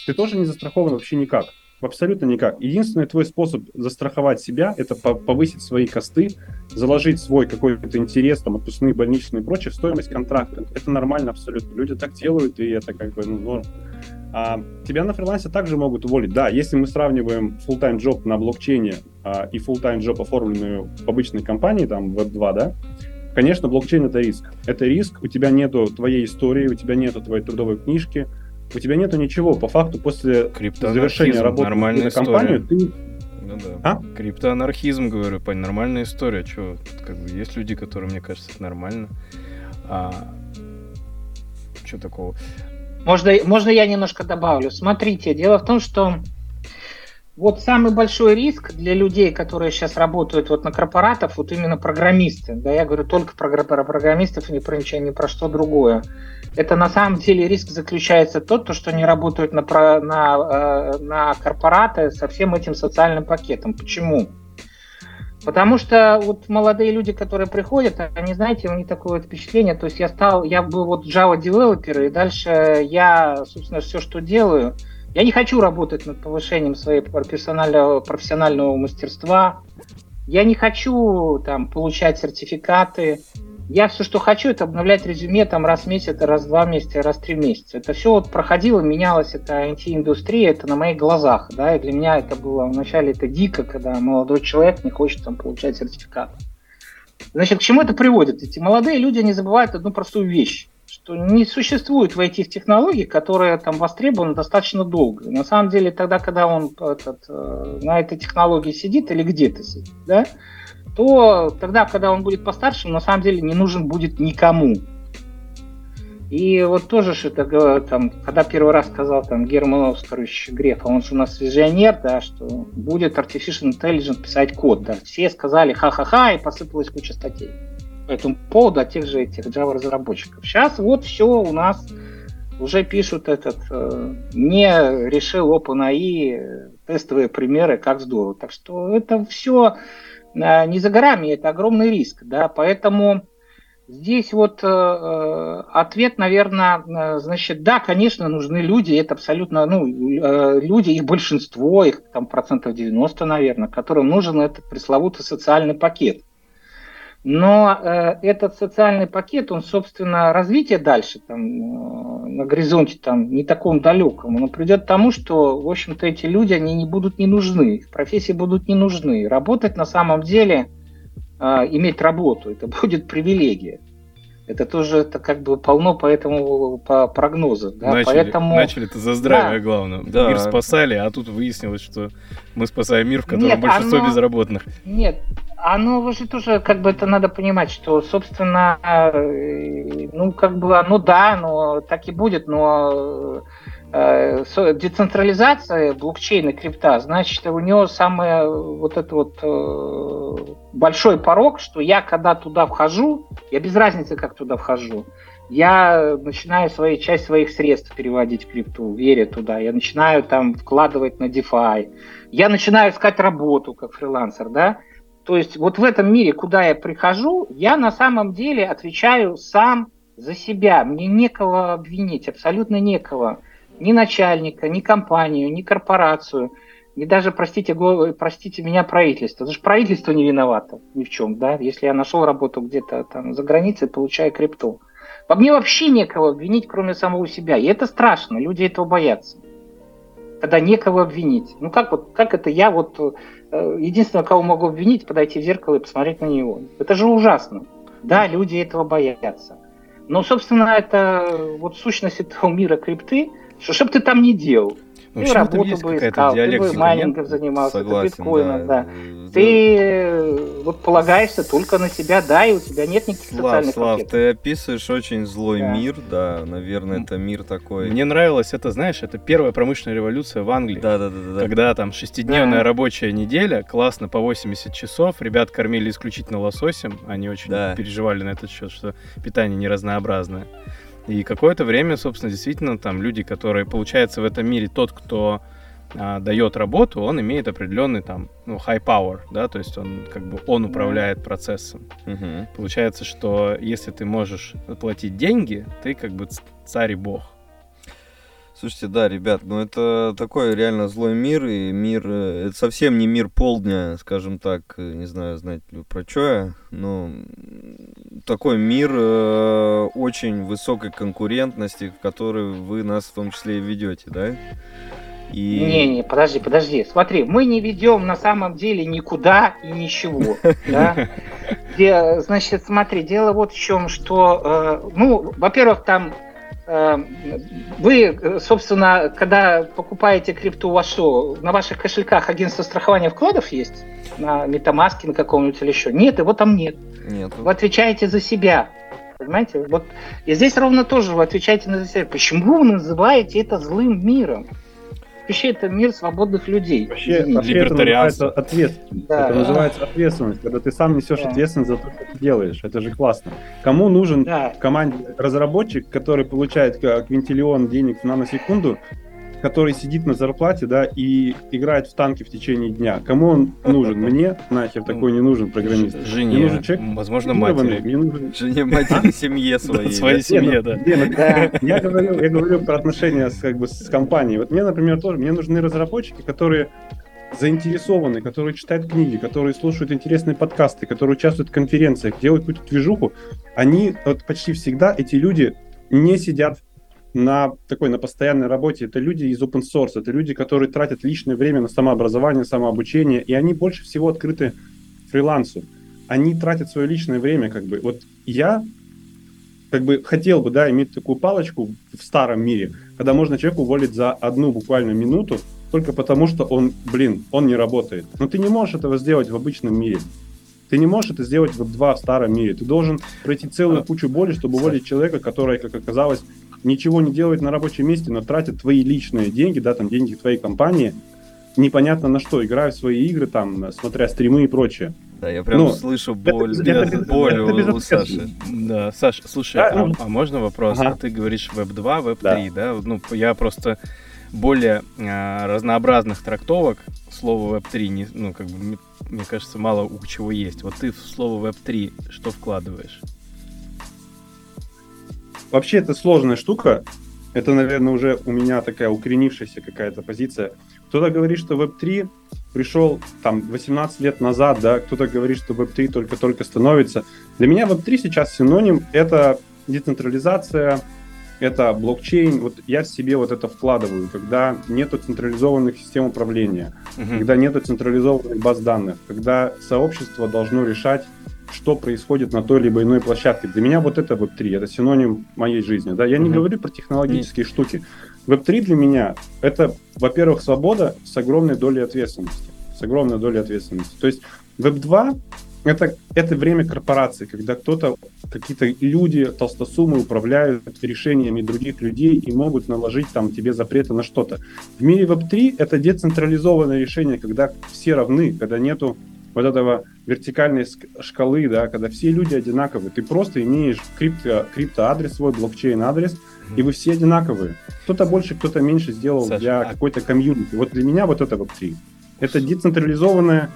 Ты тоже не застрахован вообще никак. Абсолютно никак. Единственный твой способ застраховать себя – это повысить свои косты, заложить свой какой-то интерес, там, отпускные, больничные и прочее в стоимость контракта. Это нормально абсолютно. Люди так делают, и это как бы ну, норм. А, тебя на фрилансе также могут уволить. Да, если мы сравниваем full-time job на блокчейне а, и full-time job, оформленную в обычной компании, там, Web2, да, конечно, блокчейн — это риск. Это риск, у тебя нету твоей истории, у тебя нету твоей трудовой книжки, у тебя нету ничего. По факту, после завершения работы на компанию, ты ну да. А? Криптоанархизм, говорю, по нормальная история. Че, как бы есть люди, которые, мне кажется, это нормально. А, что такого? Можно, можно я немножко добавлю? Смотрите, дело в том, что вот самый большой риск для людей, которые сейчас работают вот на корпоратов, вот именно программисты, да, я говорю только про, про программистов и не про ничего, не про что другое. Это на самом деле риск заключается тот, то, что они работают на, на, э, на корпораты со всем этим социальным пакетом. Почему? Потому что вот молодые люди, которые приходят, они, знаете, у них такое вот впечатление, то есть я стал, я был вот Java девелопер, и дальше я, собственно, все, что делаю, я не хочу работать над повышением своего профессионального, профессионального мастерства. Я не хочу там получать сертификаты. Я все, что хочу, это обновлять резюме там раз в месяц, раз в два месяца, раз в три месяца. Это все вот проходило, менялось, это IT-индустрия, это на моих глазах, да, и для меня это было вначале это дико, когда молодой человек не хочет там получать сертификат. Значит, к чему это приводит? Эти молодые люди не забывают одну простую вещь что не существует в IT-технологий, которые там востребованы достаточно долго. На самом деле, тогда, когда он этот, э, на этой технологии сидит или где-то сидит, да, то тогда, когда он будет постарше, на самом деле не нужен будет никому. И вот тоже это, там, когда первый раз сказал там Герман Оскарович Греф, а он же у нас визионер, да, что будет Artificial Intelligence писать код, да, все сказали ха-ха-ха, и посыпалась куча статей этому поводу от тех же этих Java разработчиков. Сейчас вот все у нас уже пишут этот, э, не решил OpenAI э, тестовые примеры, как здорово. Так что это все э, не за горами, это огромный риск, да, поэтому здесь вот э, ответ, наверное, значит, да, конечно, нужны люди, это абсолютно, ну, э, люди, их большинство, их там процентов 90, наверное, которым нужен этот пресловутый социальный пакет. Но э, этот социальный пакет, он, собственно, развитие дальше, там, э, на горизонте там, не таком далеком, он придет к тому, что, в общем-то, эти люди, они не будут не нужны, их профессии будут не нужны. Работать на самом деле, э, иметь работу, это [LAUGHS] будет привилегия. Это тоже это как бы полно по этому по прогнозу. Да? Начали, Поэтому... начали-то за здравие, да. главное. Да. Мир спасали, а тут выяснилось, что мы спасаем мир, в котором Нет, большинство оно... безработных. Нет, оно же тоже, как бы это надо понимать, что, собственно, э, ну, как бы, оно да, но так и будет, но э, децентрализация блокчейна крипта, значит, у него самый вот этот вот э, большой порог, что я когда туда вхожу, я без разницы, как туда вхожу, я начинаю свои, часть своих средств переводить в крипту, веря туда, я начинаю там вкладывать на DeFi, я начинаю искать работу как фрилансер, да, то есть вот в этом мире, куда я прихожу, я на самом деле отвечаю сам за себя. Мне некого обвинить, абсолютно некого. Ни начальника, ни компанию, ни корпорацию, ни даже, простите, простите меня, правительство. Даже правительство не виновато ни в чем, да, если я нашел работу где-то там за границей, получая крипту. Во мне вообще некого обвинить, кроме самого себя. И это страшно, люди этого боятся. Когда некого обвинить. Ну как вот, как это я вот Э, единственное, кого могу обвинить, подойти в зеркало и посмотреть на него. Это же ужасно. Да, люди этого боятся. Но, собственно, это вот сущность этого мира крипты, что, что бы ты там ни делал, ну, ты работу бы искал, ты бы майнингом занимался, Согласен, ты биткоином, да. да. Ты э, вот полагаешься только на себя, да, и у тебя нет никаких Слав, социальных Слав, пакетов. ты описываешь очень злой да. мир, да, наверное, это мир такой. Мне нравилось это, знаешь, это первая промышленная революция в Англии. Да, да, да. да. Когда там шестидневная да. рабочая неделя, классно по 80 часов, ребят кормили исключительно лососем, они очень да. переживали на этот счет, что питание не разнообразное. И какое-то время, собственно, действительно, там люди, которые, получается, в этом мире тот, кто а, дает работу, он имеет определенный там, ну, high power, да, то есть он как бы он управляет процессом. Угу. Получается, что если ты можешь платить деньги, ты как бы царь и бог. Слушайте, да, ребят, ну это такой реально злой мир, и мир, э, это совсем не мир полдня, скажем так, э, не знаю, знаете ли про что я, но такой мир э, очень высокой конкурентности, в который вы нас в том числе и ведете, да? И... Не, не, подожди, подожди. Смотри, мы не ведем на самом деле никуда и ничего. [LAUGHS] Да? Где, значит, смотри, дело вот в чем, что, э, ну, во-первых, там вы, собственно, когда покупаете крипту, у вас что, на ваших кошельках агентство страхования вкладов есть? На Metamask, на каком-нибудь или еще? Нет, его там нет. Нет. Вы отвечаете за себя. Понимаете? Вот и здесь ровно тоже вы отвечаете на себя. Почему вы называете это злым миром? Вообще это мир свободных людей. Вообще, вообще это называется ответственность. Да. Это называется ответственность, когда ты сам несешь да. ответственность за то, что ты делаешь. Это же классно. Кому нужен да. в команде разработчик, который получает квинтиллион денег в наносекунду, который сидит на зарплате, да, и играет в танки в течение дня. Кому он нужен? Мне нахер такой не нужен программист. Жене, мне нужен человек, возможно, матери. Мне нужен... Жене, матери, [LAUGHS] семье своей. Своей семье, да. Я говорю, я говорю про отношения с, как бы, с компанией. Вот мне, например, тоже, мне нужны разработчики, которые заинтересованы, которые читают книги, которые слушают интересные подкасты, которые участвуют в конференциях, делают какую-то движуху, они вот почти всегда, эти люди не сидят на такой, на постоянной работе, это люди из open source, это люди, которые тратят личное время на самообразование, самообучение, и они больше всего открыты фрилансу. Они тратят свое личное время, как бы. Вот я как бы хотел бы, да, иметь такую палочку в старом мире, когда можно человека уволить за одну буквально минуту, только потому что он, блин, он не работает. Но ты не можешь этого сделать в обычном мире. Ты не можешь это сделать в два в старом мире. Ты должен пройти целую кучу боли, чтобы уволить человека, который, как оказалось, ничего не делает на рабочем месте, но тратит твои личные деньги, да, там деньги твоей компании, непонятно на что, играя в свои игры, там, смотря стримы и прочее. Да, я прям ну, слышу боль, это, без, это, боль это, у, у Саши. Да, Саш, слушай, да, а, ну, а можно вопрос? Ага. Ты говоришь Web 2, Web 3, да? да? Ну, я просто более а, разнообразных трактовок слова Web 3, не, ну, как бы, мне кажется, мало у чего есть. Вот ты в слово Web 3 что вкладываешь? Вообще это сложная штука. Это, наверное, уже у меня такая укоренившаяся какая-то позиция. Кто-то говорит, что Web3 пришел там 18 лет назад, да, кто-то говорит, что Web3 только-только становится. Для меня Web3 сейчас синоним — это децентрализация, это блокчейн. Вот я в себе вот это вкладываю, когда нету централизованных систем управления, uh-huh. когда нету централизованных баз данных, когда сообщество должно решать, что происходит на той либо иной площадке. Для меня вот это Web3, это синоним моей жизни. Да? Я uh-huh. не говорю про технологические uh-huh. штуки. Web3 для меня это, во-первых, свобода с огромной долей ответственности. С огромной долей ответственности. То есть Web2 это, это время корпорации, когда кто-то, какие-то люди, толстосумы управляют решениями других людей и могут наложить там тебе запреты на что-то. В мире Web3 это децентрализованное решение, когда все равны, когда нету вот этого вертикальной шкалы, да, когда все люди одинаковые. Ты просто имеешь крипто, крипто-адрес свой, блокчейн-адрес, и вы все одинаковые. Кто-то больше, кто-то меньше сделал Саша, для а... какой-то комьюнити. Вот для меня вот это Web3. Это децентрализованная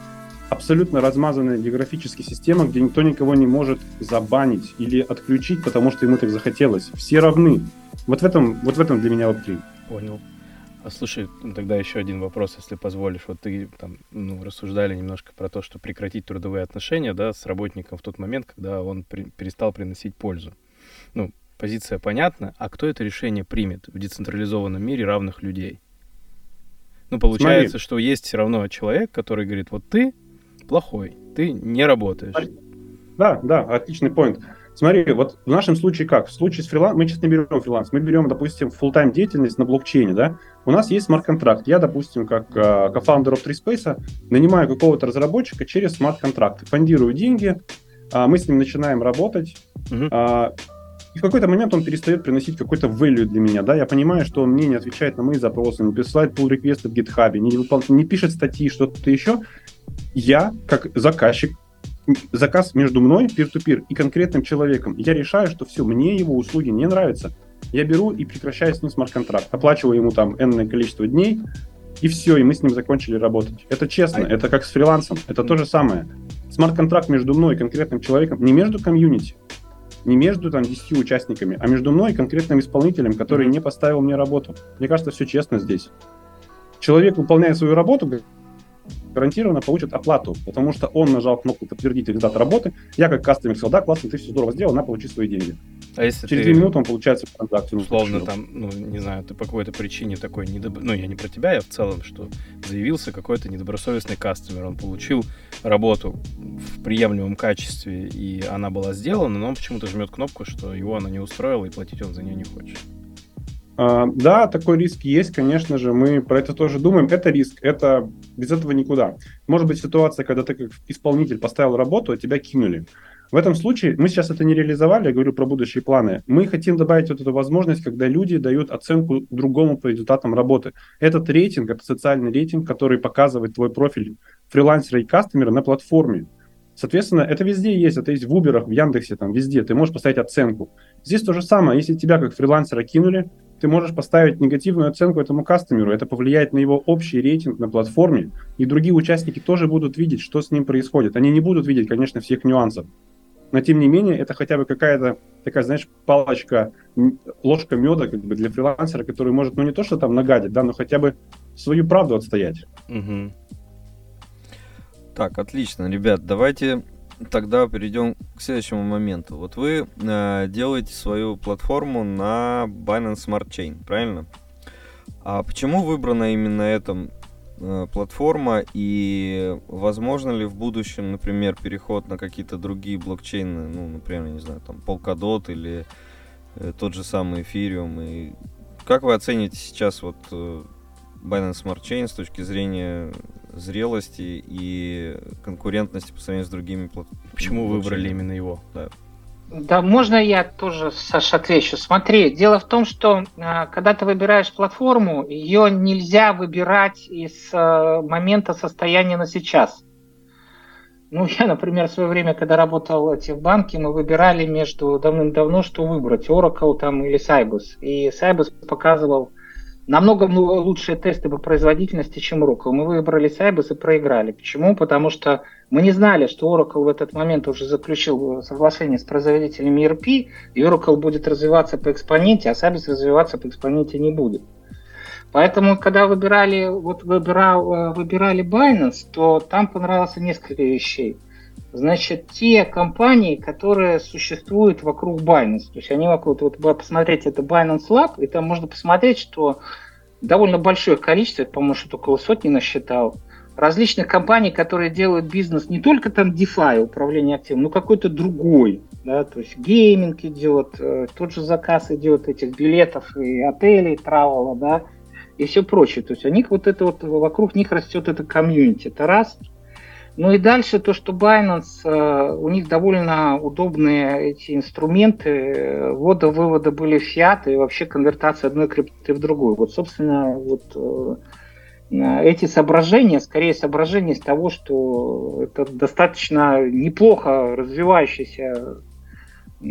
абсолютно размазанная географическая система, где никто никого не может забанить или отключить, потому что ему так захотелось. Все равны. Вот в этом, вот в этом для меня Web3. Понял. А слушай, тогда еще один вопрос, если позволишь. Вот ты там ну, рассуждали немножко про то, что прекратить трудовые отношения да, с работником в тот момент, когда он при, перестал приносить пользу. Ну, позиция понятна, а кто это решение примет в децентрализованном мире равных людей? Ну, получается, Смотри. что есть все равно человек, который говорит, вот ты плохой, ты не работаешь. Да, да, отличный point. Смотри, вот в нашем случае как? В случае с фрилансом, мы сейчас не берем фриланс, мы берем, допустим, full-time деятельность на блокчейне, да? У нас есть смарт-контракт. Я, допустим, как э, кофаундер of Space нанимаю какого-то разработчика через смарт-контракт, фондирую деньги, э, мы с ним начинаем работать, uh-huh. э, и в какой-то момент он перестает приносить какой-то value для меня, да, я понимаю, что он мне не отвечает на мои запросы, не присылает pull реквесты в GitHub, не, не пишет статьи, что-то еще, я, как заказчик, заказ между мной, peer-to-peer, и конкретным человеком, я решаю, что все, мне его услуги не нравятся, я беру и прекращаю с ним смарт-контракт, оплачиваю ему там энное количество дней, и все, и мы с ним закончили работать. Это честно, а... это как с фрилансом, это то же самое. Смарт-контракт между мной и конкретным человеком, не между комьюнити, не между там 10 участниками, а между мной и конкретным исполнителем, который mm-hmm. не поставил мне работу. Мне кажется, все честно здесь. Человек выполняет свою работу, гарантированно получит оплату, потому что он нажал кнопку «Подтвердить результат работы», я как кастомер сказал, да, классно, ты все здорово сделал, на, получи свои деньги. А если Через две минуты он получает свою транзакцию. Условно там, ну, не знаю, ты по какой-то причине такой, недоб... ну, я не про тебя, я в целом, что заявился какой-то недобросовестный кастомер, он получил работу в приемлемом качестве, и она была сделана, но он почему-то жмет кнопку, что его она не устроила, и платить он за нее не хочет. А, да, такой риск есть, конечно же, мы про это тоже думаем. Это риск, это без этого никуда. Может быть ситуация, когда ты как исполнитель поставил работу, а тебя кинули. В этом случае мы сейчас это не реализовали, я говорю про будущие планы. Мы хотим добавить вот эту возможность, когда люди дают оценку другому по результатам работы. Этот рейтинг, это социальный рейтинг, который показывает твой профиль фрилансера и кастомера на платформе. Соответственно, это везде есть, это есть в Uber, в Яндексе, там везде. Ты можешь поставить оценку. Здесь то же самое. Если тебя как фрилансера кинули, ты можешь поставить негативную оценку этому кастомеру, это повлияет на его общий рейтинг на платформе, и другие участники тоже будут видеть, что с ним происходит. Они не будут видеть, конечно, всех нюансов. Но тем не менее, это хотя бы какая-то такая, знаешь, палочка, ложка меда как бы для фрилансера, который может, ну не то, что там нагадить, да, но хотя бы свою правду отстоять. Угу. Так, отлично, ребят, давайте тогда перейдем к следующему моменту. Вот вы э, делаете свою платформу на Binance Smart Chain, правильно? А почему выбрана именно эта э, платформа и возможно ли в будущем, например, переход на какие-то другие блокчейны, ну, например, не знаю, там Polkadot или э, тот же самый Ethereum? И как вы оцените сейчас вот э, Binance Smart Chain с точки зрения зрелости и конкурентности по сравнению с другими платформами. Почему выбрали именно его? Да. Да, можно я тоже, Саша, отвечу. Смотри, дело в том, что э, когда ты выбираешь платформу, ее нельзя выбирать из э, момента состояния на сейчас. Ну, я, например, в свое время, когда работал в банке, мы выбирали между давным-давно, что выбрать, Oracle там или Sybase. И Sybase показывал намного лучшие тесты по производительности, чем Oracle. Мы выбрали Sybase и проиграли. Почему? Потому что мы не знали, что Oracle в этот момент уже заключил соглашение с производителями ERP, и Oracle будет развиваться по экспоненте, а Sybase развиваться по экспоненте не будет. Поэтому, когда выбирали, вот выбирал, э, выбирали Binance, то там понравилось несколько вещей. Значит, те компании, которые существуют вокруг Binance, то есть они вокруг, вот посмотреть, это Binance Lab, и там можно посмотреть, что довольно большое количество, по-моему, что около сотни насчитал, различных компаний, которые делают бизнес не только там DeFi, управление активом, но какой-то другой. Да, то есть гейминг идет, э, тот же заказ идет этих билетов и отелей, travel а, да, и все прочее. То есть у них вот это вот, вокруг них растет это комьюнити. Это раз. Ну и дальше то, что Binance, э, у них довольно удобные эти инструменты ввода-вывода были в фиат и вообще конвертация одной крипты в другую. Вот, собственно, вот э, эти соображения, скорее соображения из того, что это достаточно неплохо развивающийся э,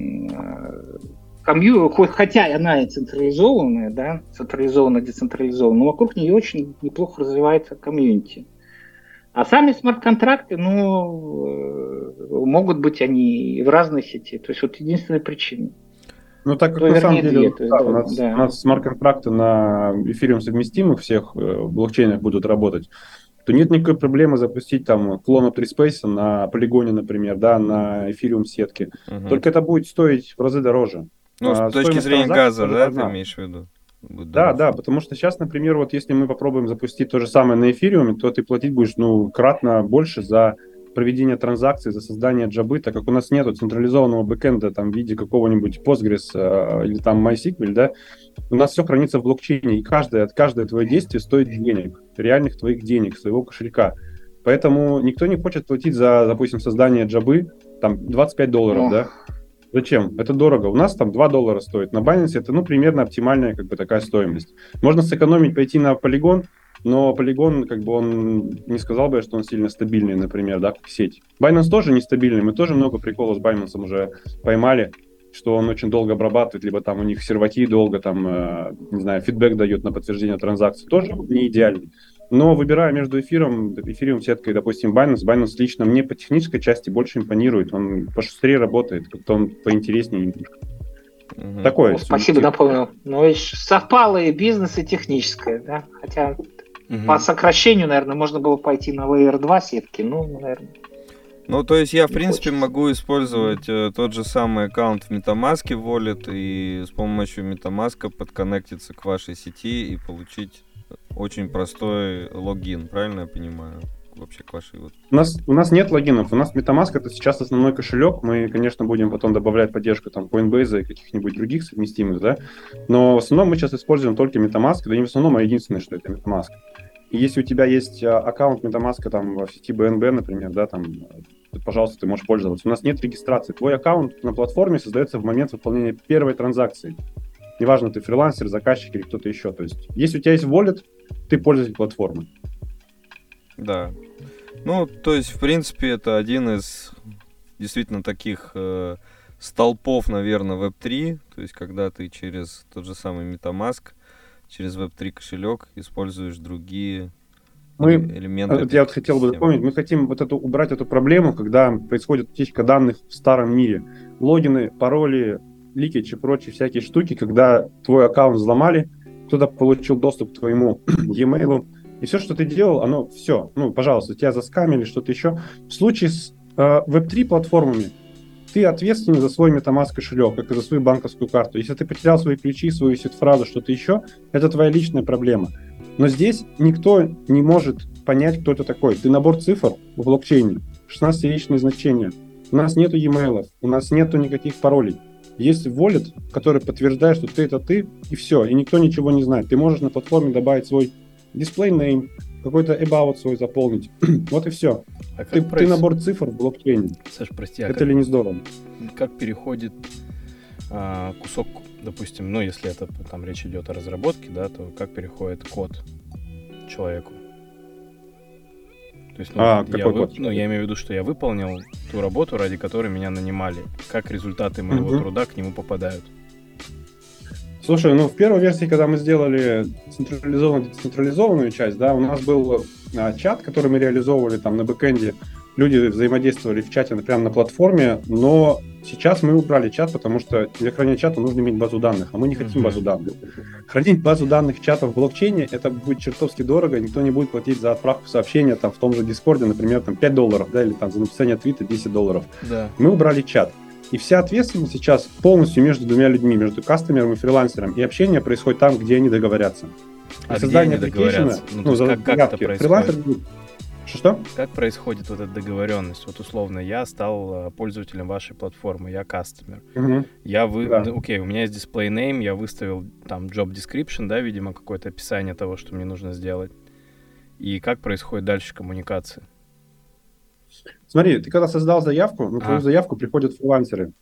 комью, хотя она и централизованная, да, централизованно децентрализованная, но вокруг нее очень неплохо развивается комьюнити. А сами смарт-контракты, ну, э, могут быть они в разной сети. То есть вот единственная причина. Ну, так как ну, на самом деле, две, да, да, у нас, да. нас смарт-контракты на эфириум совместимых всех э, блокчейнах будут работать, то нет никакой проблемы запустить там клон Space на полигоне, например, да, на эфириум сетке. Угу. Только это будет стоить в разы дороже. Ну, а с точки зрения газа, да, ты имеешь в виду? Да, да, потому что сейчас, например, вот если мы попробуем запустить то же самое на эфириуме, то ты платить будешь, ну, кратно больше за проведение транзакций, за создание джабы, так как у нас нет централизованного бэкэнда там в виде какого-нибудь Postgres э, или там MySQL, да, у нас все хранится в блокчейне, и каждое, каждое твое действие стоит денег, реальных твоих денег, своего кошелька. Поэтому никто не хочет платить за, допустим, создание джабы, там, 25 долларов, Ох. да, Зачем? Это дорого. У нас там 2 доллара стоит. На Binance это, ну, примерно оптимальная, как бы, такая стоимость. Можно сэкономить, пойти на полигон, но полигон, как бы, он не сказал бы, что он сильно стабильный, например, да, как сеть. Binance тоже нестабильный. Мы тоже много приколов с Binance уже поймали, что он очень долго обрабатывает, либо там у них серваки долго, там, э, не знаю, фидбэк дает на подтверждение транзакции. Тоже не идеальный. Но выбирая между эфиром, эфириум сеткой, допустим, Binance, Binance лично мне по технической части больше импонирует. Он пошустрее работает, как-то он поинтереснее немножко. Угу. Такое. О, спасибо, напомнил. Ну, и совпало и бизнес, и техническое, да? Хотя угу. по сокращению, наверное, можно было пойти на Layer 2 сетки, ну, наверное. Ну, то есть я, в принципе, хочется. могу использовать э, тот же самый аккаунт в MetaMask Wallet и с помощью MetaMask подконнектиться к вашей сети и получить очень простой логин, правильно я понимаю? вообще к вашей вот... У нас, у нас нет логинов, у нас MetaMask это сейчас основной кошелек, мы, конечно, будем потом добавлять поддержку там Coinbase и каких-нибудь других совместимых, да, но в основном мы сейчас используем только MetaMask, да не в основном, а единственное, что это MetaMask. И если у тебя есть а, аккаунт MetaMask там в сети BNB, например, да, там, пожалуйста, ты можешь пользоваться. У нас нет регистрации. Твой аккаунт на платформе создается в момент выполнения первой транзакции. Неважно, ты фрилансер, заказчик или кто-то еще. То есть, если у тебя есть wallet, ты пользователь платформы. Да. Ну, то есть, в принципе, это один из действительно таких э, столпов, наверное, Web3. То есть, когда ты через тот же самый MetaMask, через Web3 кошелек используешь другие мы, элементы. Вот я вот хотел бы дополнить, мы хотим вот эту убрать эту проблему, когда происходит утечка данных в старом мире. Логины, пароли, ликич и прочие всякие штуки, когда твой аккаунт взломали, кто-то получил доступ к твоему [CLEARS THROAT] e-mail, и все, что ты делал, оно все, ну, пожалуйста, тебя заскамили, что-то еще. В случае с э, Web3 платформами ты ответственен за свой MetaMask кошелек, как и за свою банковскую карту. Если ты потерял свои ключи, свою сет-фразу, что-то еще, это твоя личная проблема. Но здесь никто не может понять, кто это такой. Ты набор цифр в блокчейне, 16-личные значения. У нас нету e-mail, у нас нету никаких паролей. Есть wallet, который подтверждает, что ты это ты, и все, и никто ничего не знает. Ты можешь на платформе добавить свой display name, какой-то about свой заполнить. [CLEARS THROAT] вот и все. А ты, ты набор цифр в блокчейне. Саш, прости, а это как, ли не здорово? Как переходит а, кусок, допустим, ну, если это там речь идет о разработке, да, то как переходит код человеку? Есть, ну, а, я, вы, ну, я имею в виду, что я выполнил ту работу, ради которой меня нанимали. Как результаты моего угу. труда к нему попадают? Слушай, ну в первой версии, когда мы сделали централизованную, децентрализованную часть, да, у нас был а, чат, который мы реализовывали там на бэкэнде люди взаимодействовали в чате прямо на платформе, но сейчас мы убрали чат, потому что для хранения чата нужно иметь базу данных, а мы не хотим базу данных. Хранить базу данных чатов в блокчейне, это будет чертовски дорого, никто не будет платить за отправку сообщения там в том же Дискорде, например, там 5 долларов, да, или там за написание твита 10 долларов. Да. Мы убрали чат. И вся ответственность сейчас полностью между двумя людьми, между кастомером и фрилансером. И общение происходит там, где они договорятся. А создание где они договорятся? Ну, ну, как, как это происходит? Фрилансер что? Как происходит вот эта договоренность? Вот условно, я стал э, пользователем вашей платформы, я кастомер. Угу. Я вы... Да. Ну, окей, у меня есть display name, я выставил там job description, да, видимо, какое-то описание того, что мне нужно сделать. И как происходит дальше коммуникация? Смотри, ты когда создал заявку, на твою а. заявку приходят фрилансеры.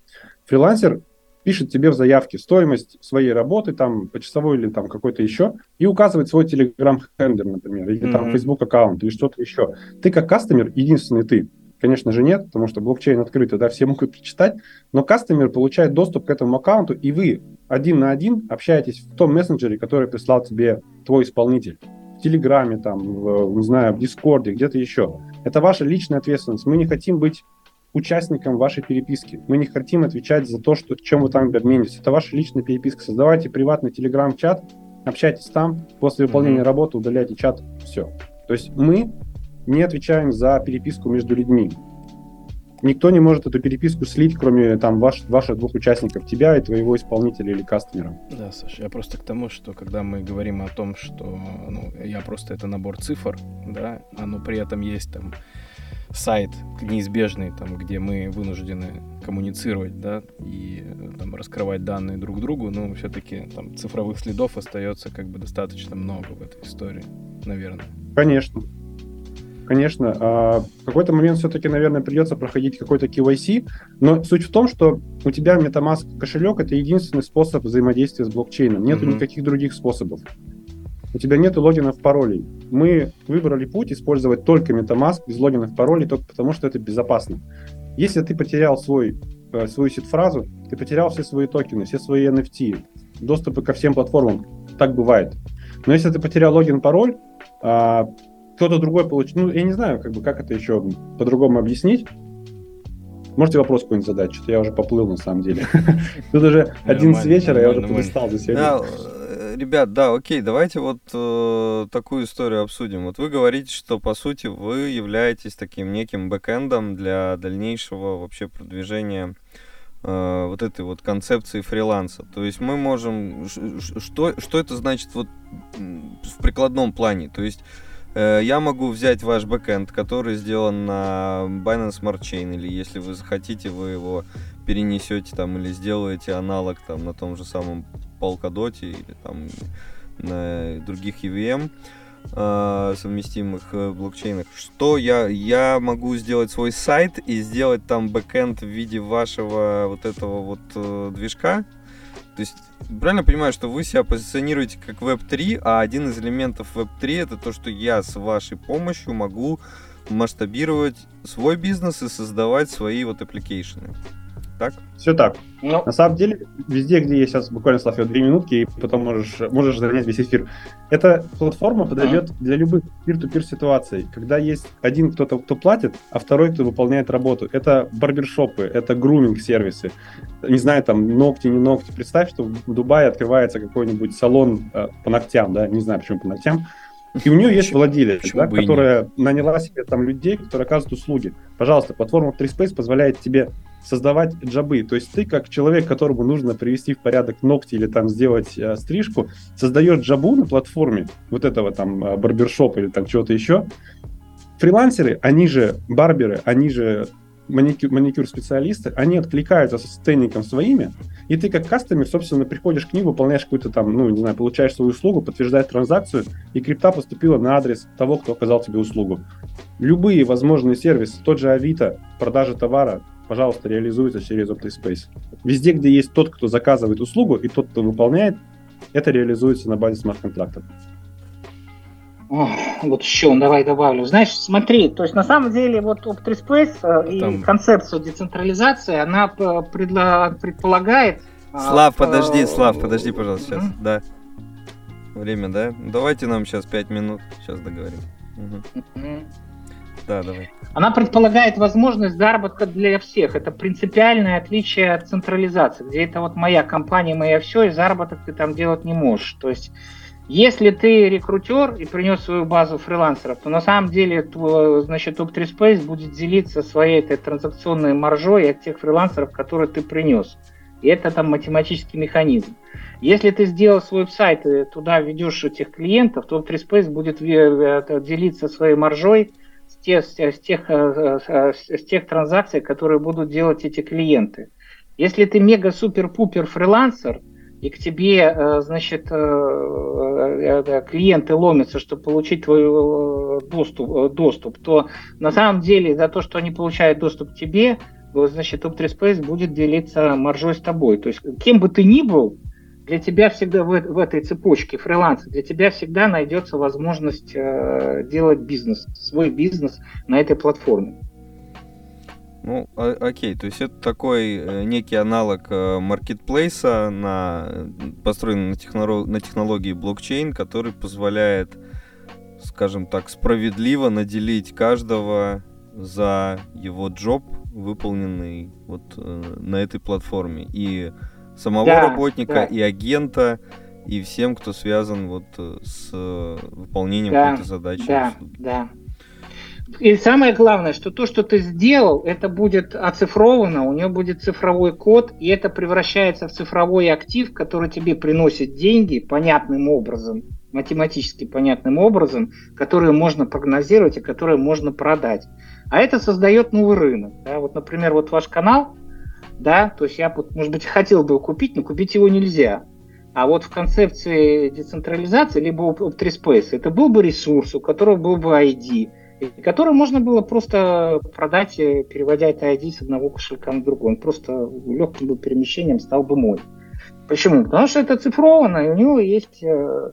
Фрилансер пишет тебе в заявке стоимость своей работы, там, почасовой или там какой-то еще, и указывает свой Telegram-хендер, например, или mm-hmm. там Facebook аккаунт, или что-то еще. Ты как кастомер, единственный ты, конечно же нет, потому что блокчейн открытый, да, все могут прочитать, но кастомер получает доступ к этому аккаунту, и вы один на один общаетесь в том мессенджере, который прислал тебе твой исполнитель. В Телеграме, там, в, не знаю, в Дискорде, где-то еще. Это ваша личная ответственность. Мы не хотим быть участникам вашей переписки. Мы не хотим отвечать за то, что, чем вы там обмениваетесь. Это ваша личная переписка. Создавайте приватный телеграм-чат, общайтесь там, после выполнения mm-hmm. работы удаляйте чат, все. То есть мы не отвечаем за переписку между людьми. Никто не может эту переписку слить, кроме там ваш, ваших двух участников, тебя и твоего исполнителя или кастомера. Да, Саша, я просто к тому, что когда мы говорим о том, что ну, я просто это набор цифр, да, но при этом есть там сайт неизбежный, там, где мы вынуждены коммуницировать, да, и там, раскрывать данные друг другу, но все-таки там цифровых следов остается как бы достаточно много в этой истории, наверное. Конечно. Конечно, а в какой-то момент все-таки, наверное, придется проходить какой-то KYC, но суть в том, что у тебя MetaMask кошелек это единственный способ взаимодействия с блокчейном, нету mm-hmm. никаких других способов у тебя нет логинов, паролей. Мы выбрали путь использовать только MetaMask без логинов, паролей, только потому что это безопасно. Если ты потерял свой, э, свою сид-фразу, ты потерял все свои токены, все свои NFT, доступы ко всем платформам, так бывает. Но если ты потерял логин, пароль, а, кто-то другой получит, ну, я не знаю, как бы, как это еще по-другому объяснить. Можете вопрос какой-нибудь задать? Что-то я уже поплыл на самом деле. [LAUGHS] Тут уже 11 вечера, я уже подустал за сегодня ребят, да, окей, давайте вот э, такую историю обсудим. Вот вы говорите, что по сути вы являетесь таким неким бэкэндом для дальнейшего вообще продвижения э, вот этой вот концепции фриланса. То есть мы можем... Что, что это значит вот в прикладном плане? То есть э, я могу взять ваш бэкэнд, который сделан на Binance Smart Chain, или если вы захотите, вы его перенесете там или сделаете аналог там на том же самом Polkadot или там на других EVM э, совместимых э, блокчейнах, что я, я могу сделать свой сайт и сделать там бэкэнд в виде вашего вот этого вот э, движка. То есть, правильно понимаю, что вы себя позиционируете как Web3, а один из элементов Web3 это то, что я с вашей помощью могу масштабировать свой бизнес и создавать свои вот application ы так? Все так. Ну. На самом деле, везде, где я сейчас буквально, Слав, две минутки, и потом можешь, можешь занять весь эфир. Эта платформа подойдет для любых peer-to-peer ситуаций, когда есть один кто-то, кто платит, а второй, кто выполняет работу. Это барбершопы, это груминг-сервисы. Не знаю, там, ногти, не ногти. Представь, что в Дубае открывается какой-нибудь салон э, по ногтям, да, не знаю, почему по ногтям, и у нее есть владелец, да, которая наняла себе там людей, которые оказывают услуги. Пожалуйста, платформа 3Space позволяет тебе создавать джабы. То есть ты, как человек, которому нужно привести в порядок ногти или там сделать э, стрижку, создаешь джабу на платформе вот этого там э, барбершопа или там чего-то еще. Фрилансеры, они же барберы, они же маникюр, маникюр-специалисты, они откликаются со ценником своими, и ты как кастомер, собственно, приходишь к ним, выполняешь какую-то там, ну, не знаю, получаешь свою услугу, подтверждаешь транзакцию, и крипта поступила на адрес того, кто оказал тебе услугу. Любые возможные сервисы, тот же Авито, продажа товара, пожалуйста, реализуется через OptiSpace. Везде, где есть тот, кто заказывает услугу, и тот, кто выполняет, это реализуется на базе смарт-контрактов. Вот еще, давай добавлю. Знаешь, смотри, то есть на самом деле вот OptiSpace э, и Там... концепцию децентрализации, она предла... предполагает... А, Слав, э, подожди, Слав, подожди, пожалуйста, сейчас, mm-hmm. да. Время, да? Давайте нам сейчас 5 минут, сейчас договорим. Угу. Mm-hmm. Да, давай. Она предполагает возможность заработка для всех. Это принципиальное отличие от централизации, где это вот моя компания, моя все, и заработок ты там делать не можешь. То есть если ты рекрутер и принес свою базу фрилансеров, то на самом деле твой, значит, Up3 Space будет делиться своей этой транзакционной маржой от тех фрилансеров, которые ты принес. И это там математический механизм. Если ты сделал свой сайт и туда ведешь этих клиентов, то Up3 Space будет э, делиться своей маржой с тех, с, тех, э, э, с тех транзакций, которые будут делать эти клиенты. Если ты мега-супер-пупер фрилансер, и к тебе, э, значит, э, э, клиенты ломятся, чтобы получить твой доступ, доступ, то на самом деле за то, что они получают доступ к тебе, значит, Top3 Space будет делиться маржой с тобой. То есть кем бы ты ни был, для тебя всегда в, в этой цепочке фриланса, для тебя всегда найдется возможность э, делать бизнес, свой бизнес на этой платформе. Ну, а, окей, то есть это такой э, некий аналог э, маркетплейса, на, построенный на, технолог, на технологии блокчейн, который позволяет, скажем так, справедливо наделить каждого за его джоб, выполненный вот э, на этой платформе. И самого да, работника, да. и агента, и всем, кто связан вот с выполнением да, какой-то задачи. Да, да. И самое главное, что то, что ты сделал, это будет оцифровано, у него будет цифровой код, и это превращается в цифровой актив, который тебе приносит деньги понятным образом, математически понятным образом, которые можно прогнозировать и которые можно продать. А это создает новый рынок. Да? Вот, например, вот ваш канал, да, то есть я, может быть, хотел бы купить, но купить его нельзя. А вот в концепции децентрализации, либо Op3 Space, это был бы ресурс, у которого был бы ID, который можно было просто продать, э, переводя это ID с одного кошелька на другой. Он просто легким бы перемещением стал бы мой. Почему? Потому что это цифровано, и у него есть э,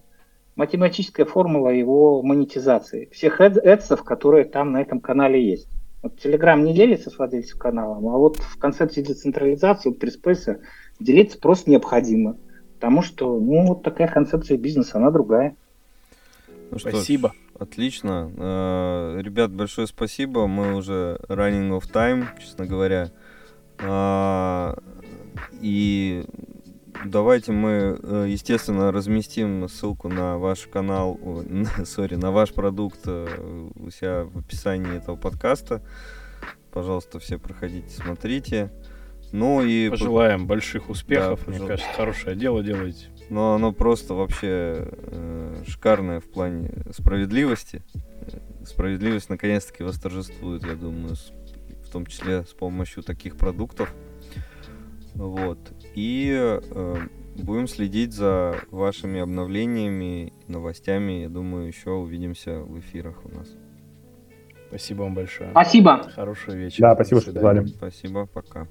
математическая формула его монетизации. Всех эдсов, которые там на этом канале есть. Вот Telegram не делится с владельцем каналом, а вот в концепции децентрализации у Трисpace делиться просто необходимо. Потому что, ну, вот такая концепция бизнеса, она другая. Ну, Спасибо. Что Отлично. Э, ребят, большое спасибо. Мы уже running of time, честно говоря. Э, и давайте мы, э, естественно, разместим ссылку на ваш канал, [LAUGHS] сори, на ваш продукт у себя в описании этого подкаста. Пожалуйста, все проходите, смотрите. Ну и пожелаем больших успехов. Да, Мне кажется, хорошее дело делаете но оно просто вообще э, шикарное в плане справедливости. Справедливость наконец-таки восторжествует, я думаю, с, в том числе с помощью таких продуктов. Вот. И э, будем следить за вашими обновлениями, новостями. Я думаю, еще увидимся в эфирах у нас. Спасибо вам большое. Спасибо. Хорошего вечера. Да, спасибо, что звали. Спасибо, пока.